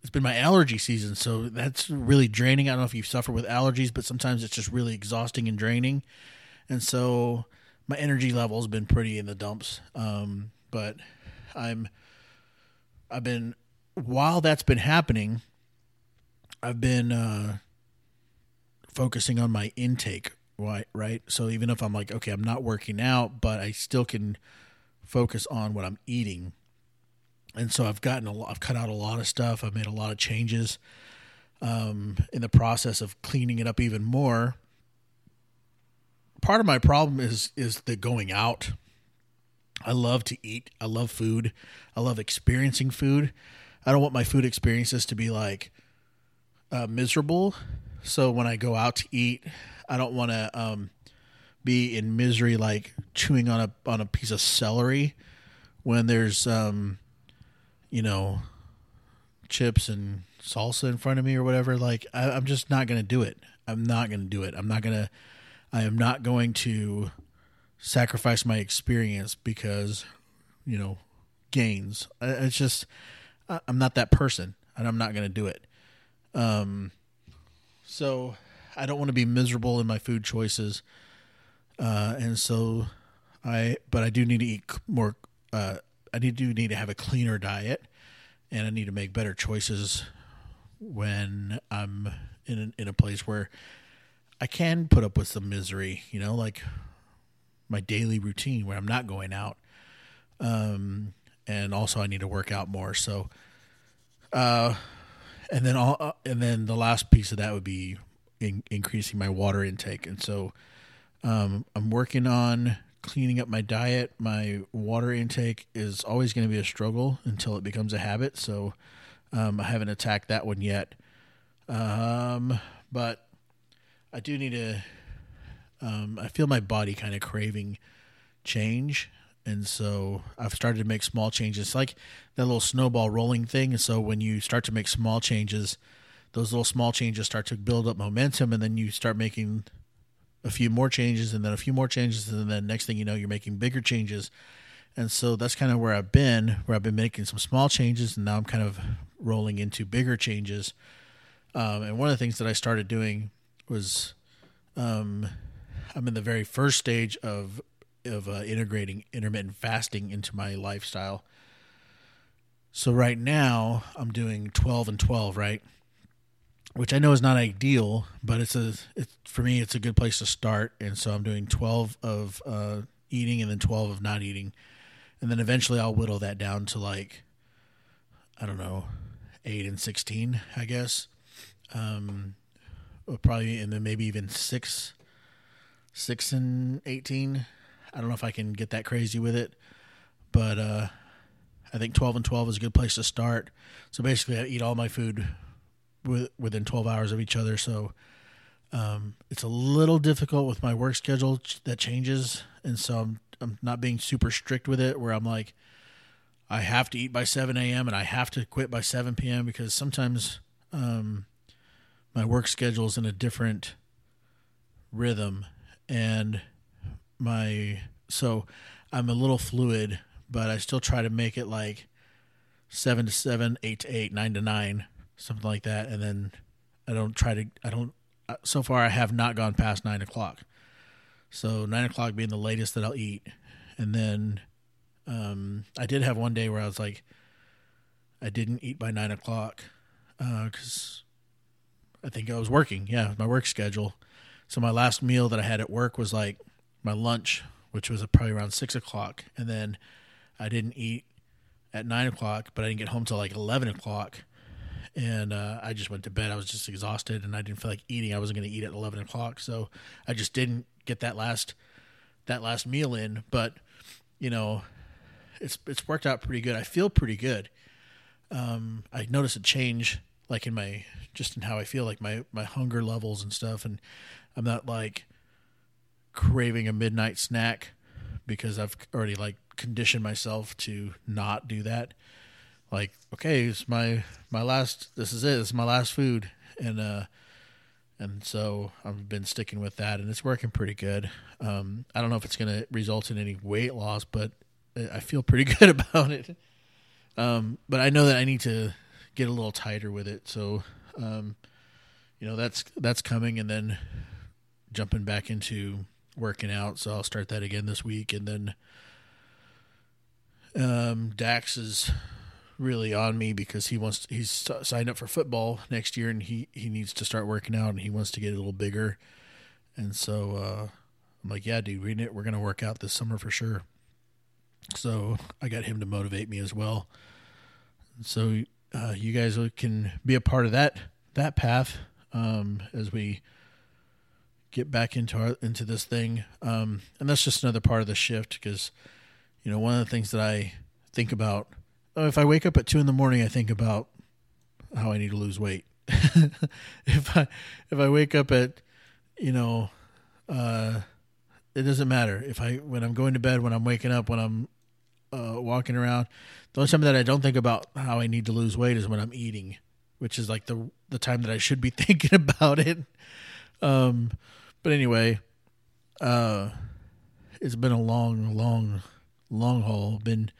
it's been my allergy season, so that's really draining. I don't know if you suffer with allergies, but sometimes it's just really exhausting and draining. And so my energy level has been pretty in the dumps. Um, but I'm I've been while that's been happening, I've been uh, focusing on my intake, right? Right. So even if I'm like, okay, I'm not working out, but I still can focus on what I'm eating and so I've gotten a lot. I've cut out a lot of stuff. I've made a lot of changes. Um, in the process of cleaning it up even more. Part of my problem is is the going out. I love to eat. I love food. I love experiencing food. I don't want my food experiences to be like uh, miserable. So when I go out to eat, I don't want to um, be in misery like chewing on a on a piece of celery when there's um, you know, chips and salsa in front of me or whatever, like I, I'm just not to do it. I'm not to do it. I'm not to, I am not going to sacrifice my experience because, you know, gains. It's just, I'm not that person and I'm not going to do it. Um, so I don't want to be miserable in my food choices. Uh, and so I, but I do need to eat more, uh, I need do need to have a cleaner diet, and I need to make better choices when I'm in in a place where I can put up with some misery. You know, like my daily routine where I'm not going out, um, and also I need to work out more. So, uh, and then all, uh, and then the last piece of that would be in, increasing my water intake, and so um, I'm working on cleaning up my diet. My water intake is always going to be a struggle until it becomes a habit. So um, I haven't attacked that one yet. Um, but I do need to. Um, I feel my body kind of craving change. And so I've started to make small changes, like that little snowball rolling thing. And so when you start to make small changes, those little small changes start to build up momentum, and then you start making a few more changes and then a few more changes and then next thing you know you're making bigger changes and so that's kind of where i've been where i've been making some small changes and now i'm kind of rolling into bigger changes um, and one of the things that i started doing was um, i'm in the very first stage of of uh, integrating intermittent fasting into my lifestyle so right now i'm doing 12 and 12 right which I know is not ideal, but it's a it's for me it's a good place to start. And so I'm doing 12 of uh, eating and then 12 of not eating, and then eventually I'll whittle that down to like I don't know, eight and 16, I guess. Um, probably and then maybe even six, six and 18. I don't know if I can get that crazy with it, but uh, I think 12 and 12 is a good place to start. So basically, I eat all my food within 12 hours of each other. So um, it's a little difficult with my work schedule that changes. And so I'm, I'm not being super strict with it where I'm like, I have to eat by 7 a.m. and I have to quit by 7 p.m. because sometimes um, my work schedule is in a different rhythm. and my so I'm a little fluid, but I still try to make it like seven to seven, eight to eight, nine to nine, something like that, and then I don't try to. I don't. uh, So far, I have not gone past nine o'clock. So nine o'clock being the latest that I'll eat, and then um, I did have one day where I was like, I didn't eat by nine o'clock because I think I was working. Yeah, my work schedule. So my last meal that I had at work was like my lunch, which was probably around six o'clock, and then I didn't eat at nine o'clock, but I didn't get home till like eleven o'clock, and uh, I just went to bed. I was just exhausted, and I didn't feel like eating. I wasn't going to eat at eleven o'clock, so I just didn't get that last that last meal in. But you know, it's it's worked out pretty good. I feel pretty good. Um, I noticed a change, like in my just in how I feel, like my my hunger levels and stuff, and I'm not like craving a midnight snack because I've already like conditioned myself to not do that. Like, okay, it's my my last. This is it. This is my last food, and uh, and so I've been sticking with that, and it's working pretty good. Um, I don't know if it's going to result in any weight loss, but I I feel pretty good about it. Um, but I know that I need to get a little tighter with it. So, um, you know, that's that's coming, and then jumping back into working out. So I'll start that again this week, and then um, Dax is really on me because he wants he's signed up for football next year, and he he needs to start working out, and he wants to get a little bigger. And so uh, I'm like, yeah, dude, we we're gonna work out this summer for sure. So I got him to motivate me as well. So uh, you guys can be a part of that that path um, as we get back into our into this thing. Um, and that's just another part of the shift because you know one of the things that I think about oh, if I wake up at two in the morning, I think about how I need to lose weight. if I if I wake up at you know uh, it doesn't matter if I when I'm going to bed, when I'm waking up, when I'm uh, walking around. The only time that I don't think about how I need to lose weight is when I'm eating, which is like the the time that I should be thinking about it. Um, but anyway, uh, it's been a long, long, long haul. Been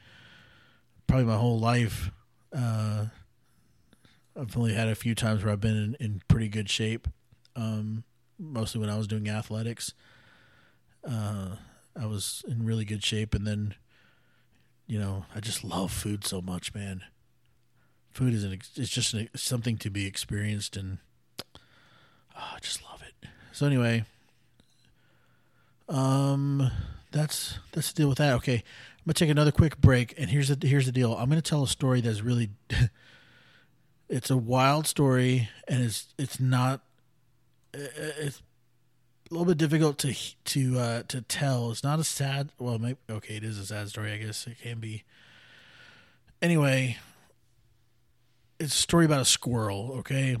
probably my whole life. Uh, I've only had a few times where I've been in, in pretty good shape. Um, mostly when I was doing athletics. Uh, I was in really good shape, and then, you know, I just love food so much, man. Food is an it's just an, something to be experienced, and oh, I just love it. So anyway, um, that's that's the deal with that. Okay, I'm gonna take another quick break, and here's the here's the deal. I'm gonna tell a story that's really, it's a wild story, and it's it's not, it's a little bit difficult to to uh, to tell. It's not a sad. Well, maybe, okay, it is a sad story. I guess it can be. Anyway, it's a story about a squirrel. Okay,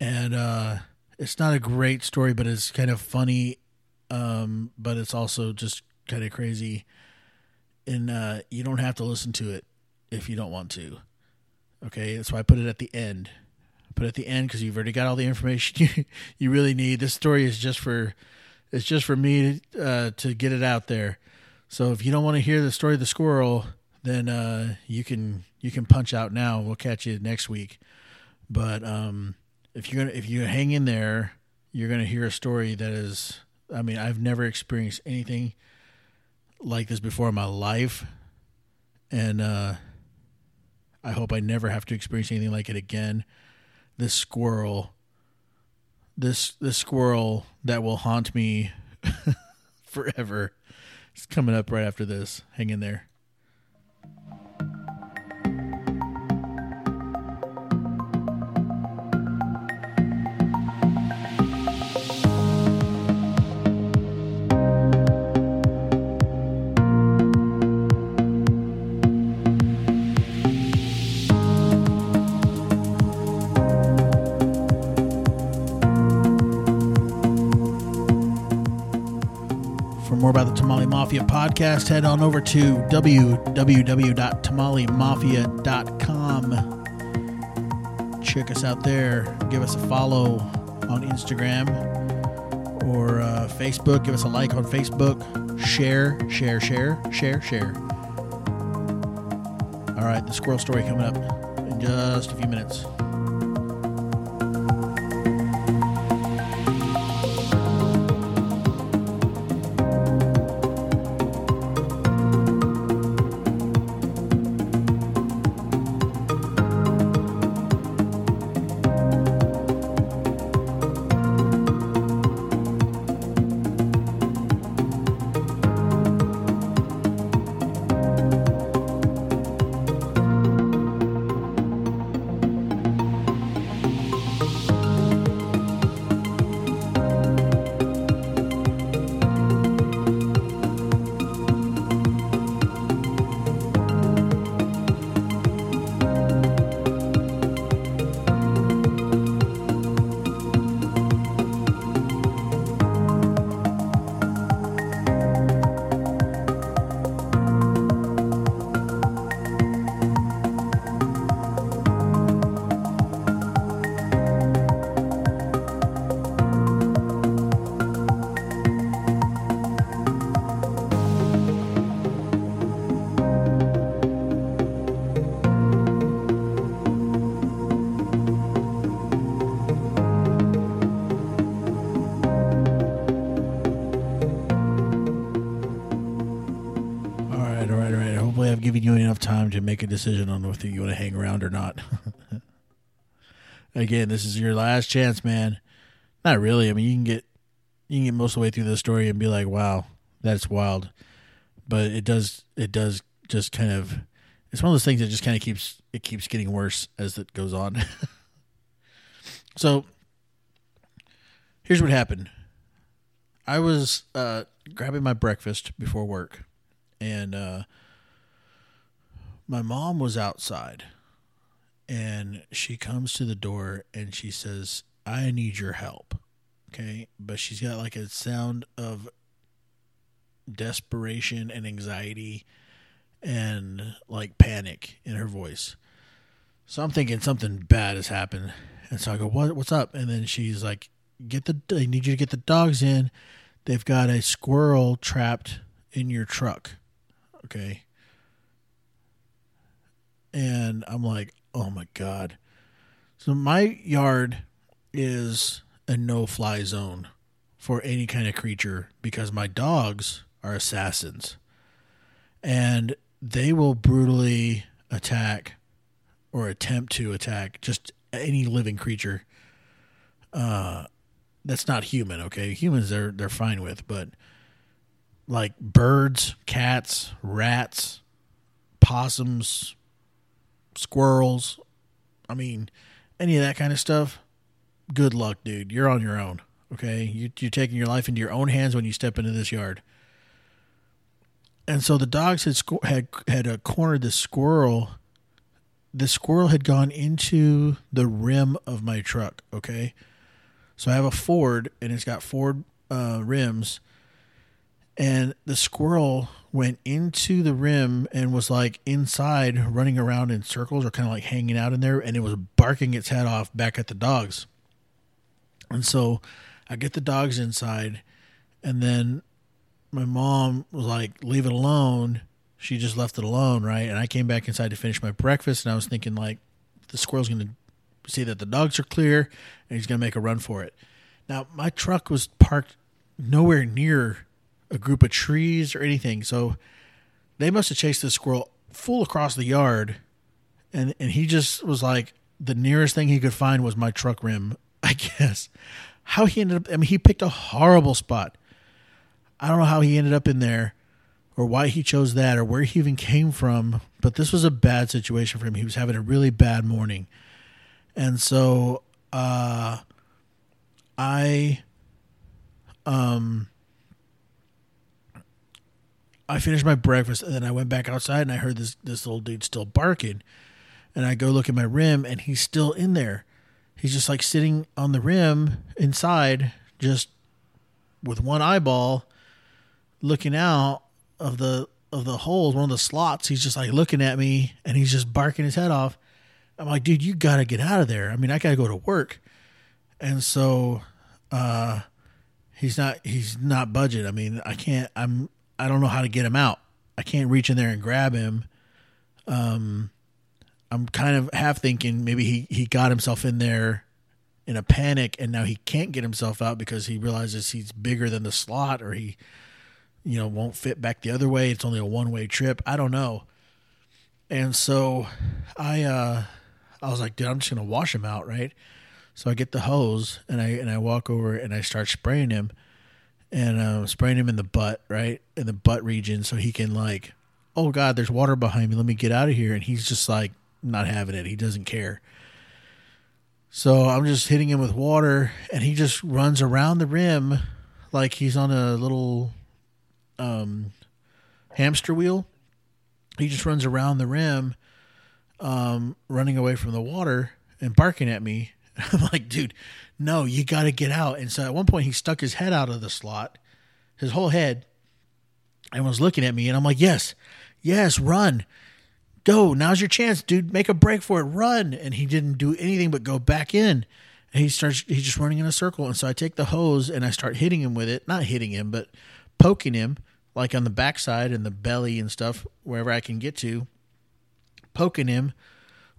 and uh, it's not a great story, but it's kind of funny. Um, but it's also just kind of crazy, and uh, you don't have to listen to it if you don't want to. Okay, that's why I put it at the end. Put at the end because you've already got all the information you, you really need. This story is just for it's just for me uh, to get it out there. So if you don't want to hear the story of the squirrel, then uh, you can you can punch out now. We'll catch you next week. But um, if you're gonna if you hang in there, you're gonna hear a story that is. I mean, I've never experienced anything like this before in my life, and uh, I hope I never have to experience anything like it again. This squirrel, this this squirrel that will haunt me forever. It's coming up right after this. Hang in there. Mafia podcast, head on over to www.tamalemafia.com. Check us out there. Give us a follow on Instagram or uh, Facebook. Give us a like on Facebook. Share, share, share, share, share. All right, the squirrel story coming up in just a few minutes. Whether you want to hang around or not. Again, this is your last chance, man. Not really. I mean, you can get you can get most of the way through the story and be like, "Wow, that's wild," but it does it does just kind of it's one of those things that just kind of keeps it keeps getting worse as it goes on. so here's what happened. I was uh, grabbing my breakfast before work, and uh, my mom was outside, and she comes to the door and she says, "I need your help." Okay, but she's got like a sound of desperation and anxiety and like panic in her voice. So I'm thinking something bad has happened. And so I go, "What what's up?" And then she's like, "Get the I need you to get the dogs in. They've got a squirrel trapped in your truck." Okay. And I'm like, "Oh my god." So my yard is a no-fly zone for any kind of creature because my dogs are assassins. And they will brutally attack or attempt to attack just any living creature uh that's not human okay humans they're they're fine with but like birds cats rats possums squirrels i mean any of that kind of stuff good luck dude you're on your own okay you, you're taking your life into your own hands when you step into this yard and so the dogs had sco- had had uh, cornered the squirrel. The squirrel had gone into the rim of my truck. Okay, so I have a Ford, and it's got Ford uh, rims, and the squirrel went into the rim and was like inside, running around in circles or kind of like hanging out in there, and it was barking its head off back at the dogs. And so I get the dogs inside, and then my mom was like, leave it alone. She just left it alone, right? And I came back inside to finish my breakfast, and I was thinking, like, the squirrel's going to see that the dogs are clear, and he's going to make a run for it. Now, my truck was parked nowhere near a group of trees or anything, so they must have chased the squirrel full across the yard, and and he just was like, the nearest thing he could find was my truck rim, I guess. How he ended up, I mean, he picked a horrible spot. I don't know how he ended up in there or why he chose that or where he even came from, but this was a bad situation for him. He was having a really bad morning. And so uh I um I finished my breakfast and then I went back outside and I heard this this little dude still barking. And I go look at my rim and he's still in there. He's just like sitting on the rim inside just with one eyeball looking out of the of the holes, one of the slots. He's just like looking at me and he's just barking his head off. I'm like, dude, you gotta get out of there. I mean, I gotta go to work. And so uh he's not he's not budget. I mean, I can't. I'm I don't know how to get him out. I can't reach in there and grab him. Um, I'm kind of half thinking maybe he he got himself in there in a panic and now he can't get himself out because he realizes he's bigger than the slot or he you know won't fit back the other way. It's only a one way trip. I don't know. And so i uh i was like dude i'm just gonna wash him out right? So i get the hose and i and i walk over and i start spraying him and uh, spraying him in the butt right in the butt region so he can like oh god there's water behind me let me get out of here and he's just like not having it he doesn't care so I'm just hitting him with water, and he just runs around the rim like he's on a little um, hamster wheel. He just runs around the rim, um, running away from the water and barking at me. I'm like, dude, no, you got to get out. And so at one point, he stuck his head out of the slot, his whole head, and was looking at me. And I'm like, yes, yes, run go. Now's your chance, dude. Make a break for it. Run. And he didn't do anything but go back in. And he starts, he's just running in a circle. And so I take the hose and I start hitting him with it. Not hitting him, but poking him, like on the backside and the belly and stuff, wherever I can get to. Poking him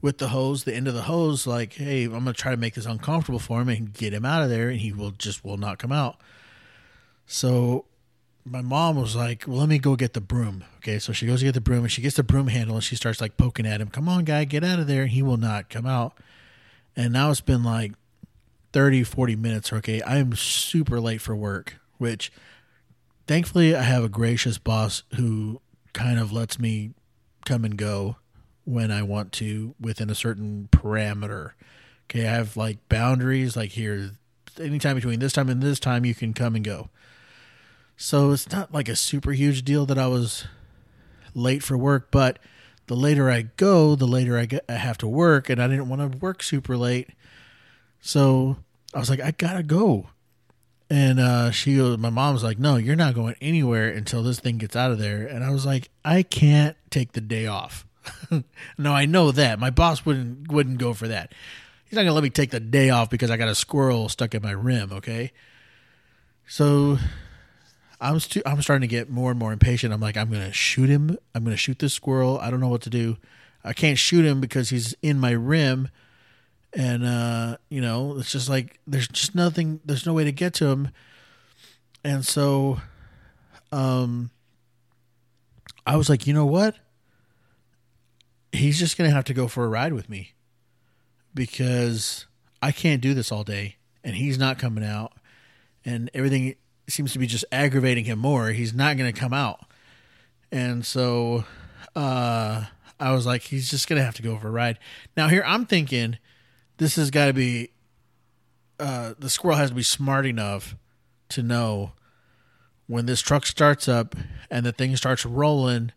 with the hose, the end of the hose, like, hey, I'm to try to make this uncomfortable for him and get him out of there. And he will just will not come out. So my mom was like, "Well, let me go get the broom." Okay, so she goes to get the broom and she gets the broom handle and she starts like poking at him. Come on, guy, get out of there. And he will not come out. And now it's been like 30, 40 minutes. Okay, I am super late for work, which thankfully I have a gracious boss who kind of lets me come and go when I want to within a certain parameter. Okay, I have like boundaries, like here, anytime between this time and this time, you can come and go. So it's not like a super huge deal that I was late for work, but the later I go, the later I get I have to work and I didn't want to work super late. So I was like, I gotta go. And uh, she my mom was like, No, you're not going anywhere until this thing gets out of there. And I was like, I can't take the day off. no, I know that. My boss wouldn't wouldn't go for that. He's not gonna let me take the day off because I got a squirrel stuck in my rim, okay? So I'm stu- I'm starting to get more and more impatient. I'm like, I'm gonna shoot him. I'm gonna shoot this squirrel. I don't know what to do. I can't shoot him because he's in my rim, and uh, you know, it's just like there's just nothing. There's no way to get to him, and so, um, I was like, you know what? He's just gonna have to go for a ride with me because I can't do this all day, and he's not coming out, and everything seems to be just aggravating him more. He's not going to come out. And so uh, I was like, he's just going to have to go for a ride. Now, here I'm thinking this has got to be, uh, the squirrel has to be smart enough to know when this truck starts up and the thing starts rolling,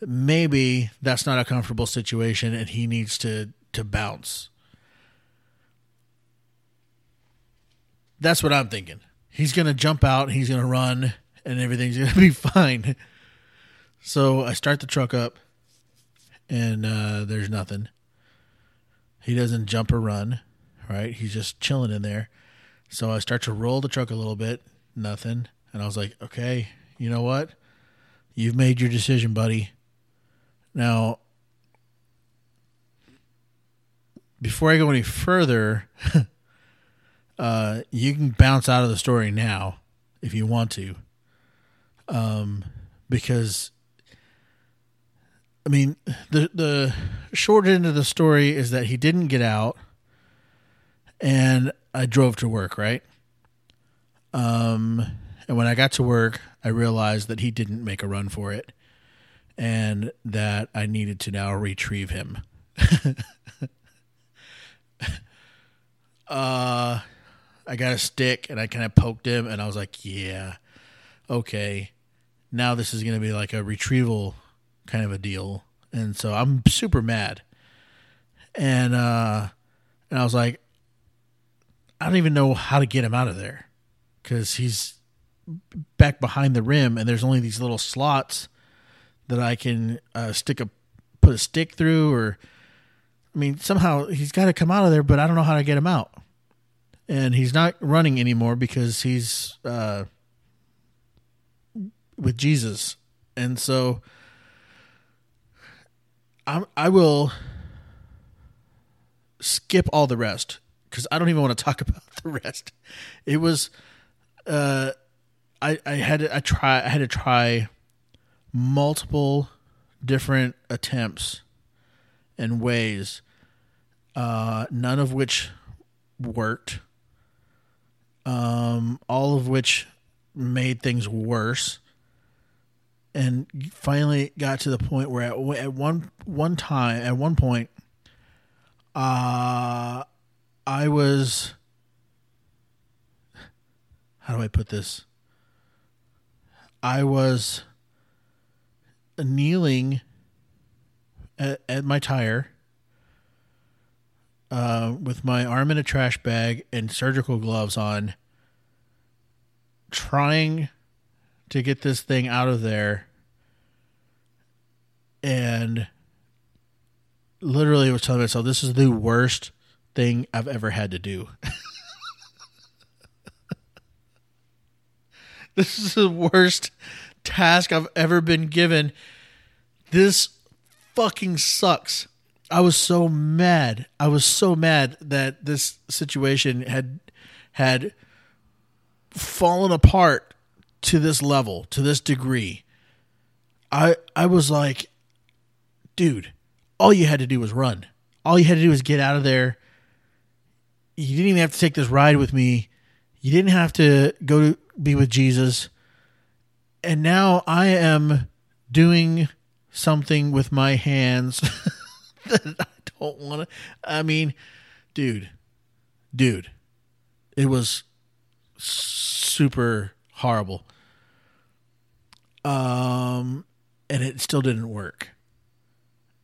maybe that's not a comfortable situation and he needs to, to bounce. That's what I'm thinking he's going to jump out, he's going to run, and everything's going to be fine. So I start the truck up, and uh, there's nothing. He doesn't jump or run, right? He's just chilling in there. So I start to roll the truck a little bit, nothing. And I was like, okay, you know what? You've made your decision, buddy. Now, before I go any further, uh, you can bounce out of the story now if you want to, um, because I mean the the short end of the story is that he didn't get out, and I drove to work right. Um, and when I got to work, I realized that he didn't make a run for it, and that I needed to now retrieve him. uh I got a stick and I kind of poked him and I was like, yeah, okay. Now this is going to be like a retrieval kind of a deal. And so I'm super mad. And uh and I was like I don't even know how to get him out of there cuz he's back behind the rim and there's only these little slots that I can uh, stick a put a stick through or I mean somehow he's got to come out of there but I don't know how to get him out and he's not running anymore because he's uh, with Jesus, and so I'm I will skip all the rest because I don't even want to talk about the rest. It was, uh, I I had I try I had to try multiple different attempts and ways, uh, none of which worked. Um, all of which made things worse, and finally got to the point where at, at one one time at one point, uh, I was. How do I put this? I was kneeling at, at my tire uh, with my arm in a trash bag and surgical gloves on, trying to get this thing out of there. And literally was telling myself, this is the worst thing I've ever had to do. this is the worst task I've ever been given. This fucking sucks. I was so mad. I was so mad that this situation had had fallen apart to this level, to this degree. I I was like, dude, all you had to do was run. All you had to do was get out of there. You didn't even have to take this ride with me. You didn't have to go to be with Jesus. And now I am doing something with my hands that I don't want to. I mean, dude, dude, it was super horrible. Um, and it still didn't work.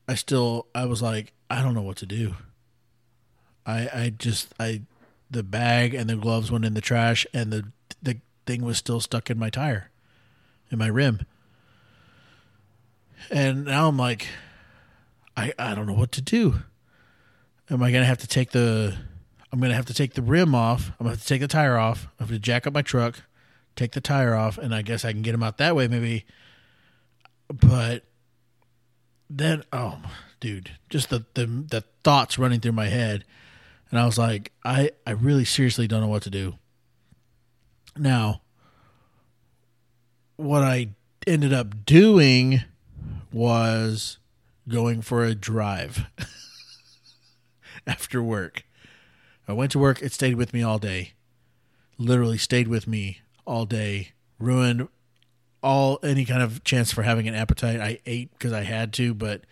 I still, I was like, I don't know what to do. I, I just, I, the bag and the gloves went in the trash, and the the thing was still stuck in my tire, in my rim. And now I'm like, I, I don't know what to do. Am I gonna have to take the I'm gonna have to take the rim off. I'm gonna have to take the tire off. I have to jack up my truck, take the tire off, and I guess I can get them out that way maybe. But then oh dude, just the, the the thoughts running through my head. And I was like, I, I really seriously don't know what to do. Now, what I ended up doing was going for a drive after work. I went to work, it stayed with me all day. Literally stayed with me all day. Ruined all any kind of chance for having an appetite. I ate because I had to, but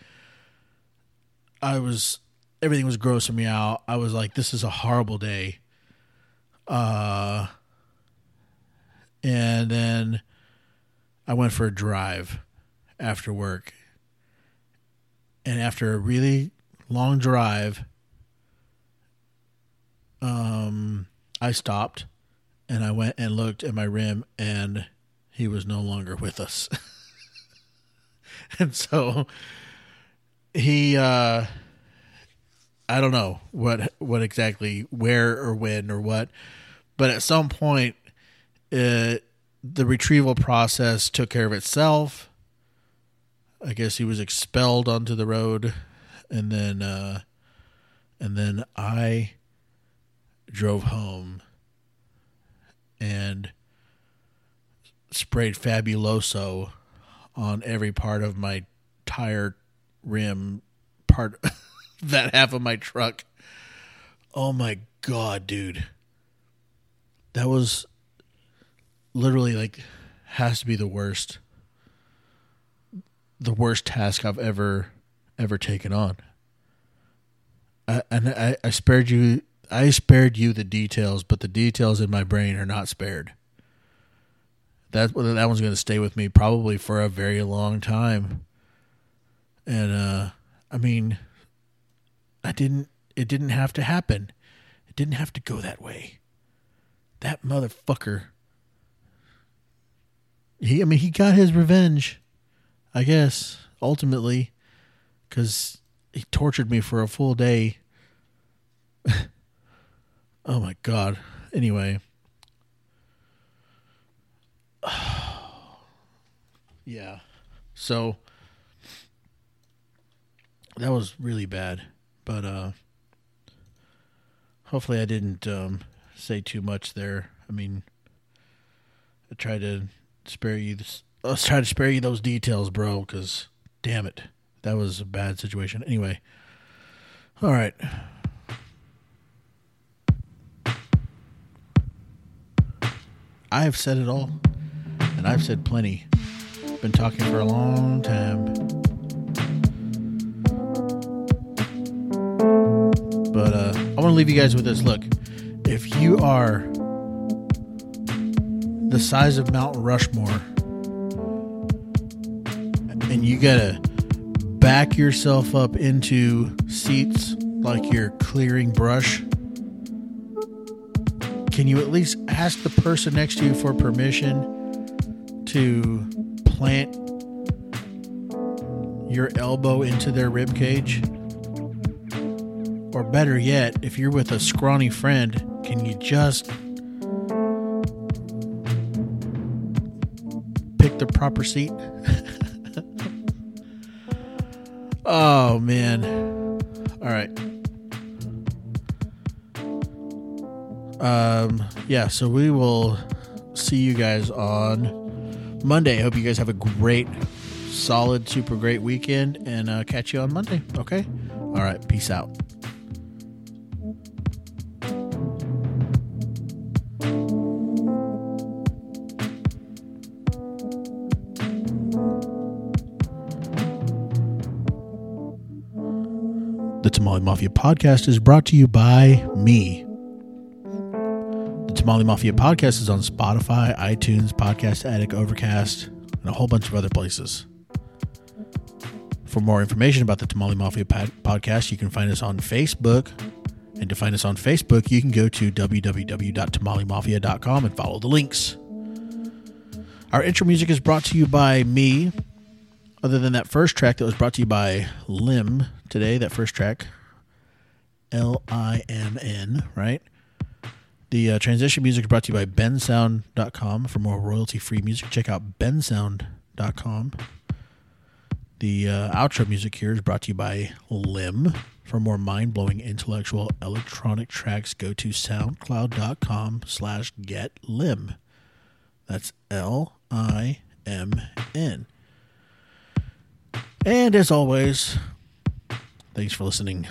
I was everything was grossing me out. I was like, this is a horrible day. Uh and then I went for a drive after work. And after a really long drive, um, I stopped and I went and looked at my rim, and he was no longer with us. and so he, uh, I don't know what what exactly where or when or what, but at some point, it, the retrieval process took care of itself. I guess he was expelled onto the road, and then uh, and then I drove home and sprayed Fabuloso on every part of my tire rim part that half of my truck. Oh my god, dude. That was literally like has to be the worst the worst task I've ever ever taken on. I, and I, I spared you I spared you the details, but the details in my brain are not spared. That that one's going to stay with me probably for a very long time. And uh I mean I didn't it didn't have to happen. It didn't have to go that way. That motherfucker he I mean he got his revenge. I guess ultimately cuz he tortured me for a full day. oh my god. Anyway, Yeah. So that was really bad, but uh hopefully I didn't um say too much there. I mean, I tried to spare you this let's try to spare you those details, bro, cuz damn it. That was a bad situation. Anyway. All right. I have said it all, and I've said plenty. Been talking for a long time. But uh, I want to leave you guys with this. Look, if you are the size of Mount Rushmore and you gotta back yourself up into seats like you're clearing brush, can you at least ask the person next to you for permission to plant your elbow into their rib cage? Or better yet, if you're with a scrawny friend, can you just proper seat? oh man. All right. Um yeah, so we will see you guys on Monday. Hope you guys have a great solid super great weekend and uh, catch you on Monday, okay? All right, peace out. Mafia podcast is brought to you by me. The Tamale Mafia podcast is on Spotify, iTunes, Podcast Addict, Overcast, and a whole bunch of other places. For more information about the Tamale Mafia pod- podcast, you can find us on Facebook. And to find us on Facebook, you can go to www.tamalemafia.com and follow the links. Our intro music is brought to you by me. Other than that first track that was brought to you by Limn today, that first track, L I M N, right? The uh, transition music is brought to you by bensound.com. For more royalty free music, check out bensound.com. The uh, outro music here is brought to you by Limn. For more mind blowing intellectual electronic tracks, go to soundcloud.com slash get limn. That's L I M N. And as always, thanks for listening.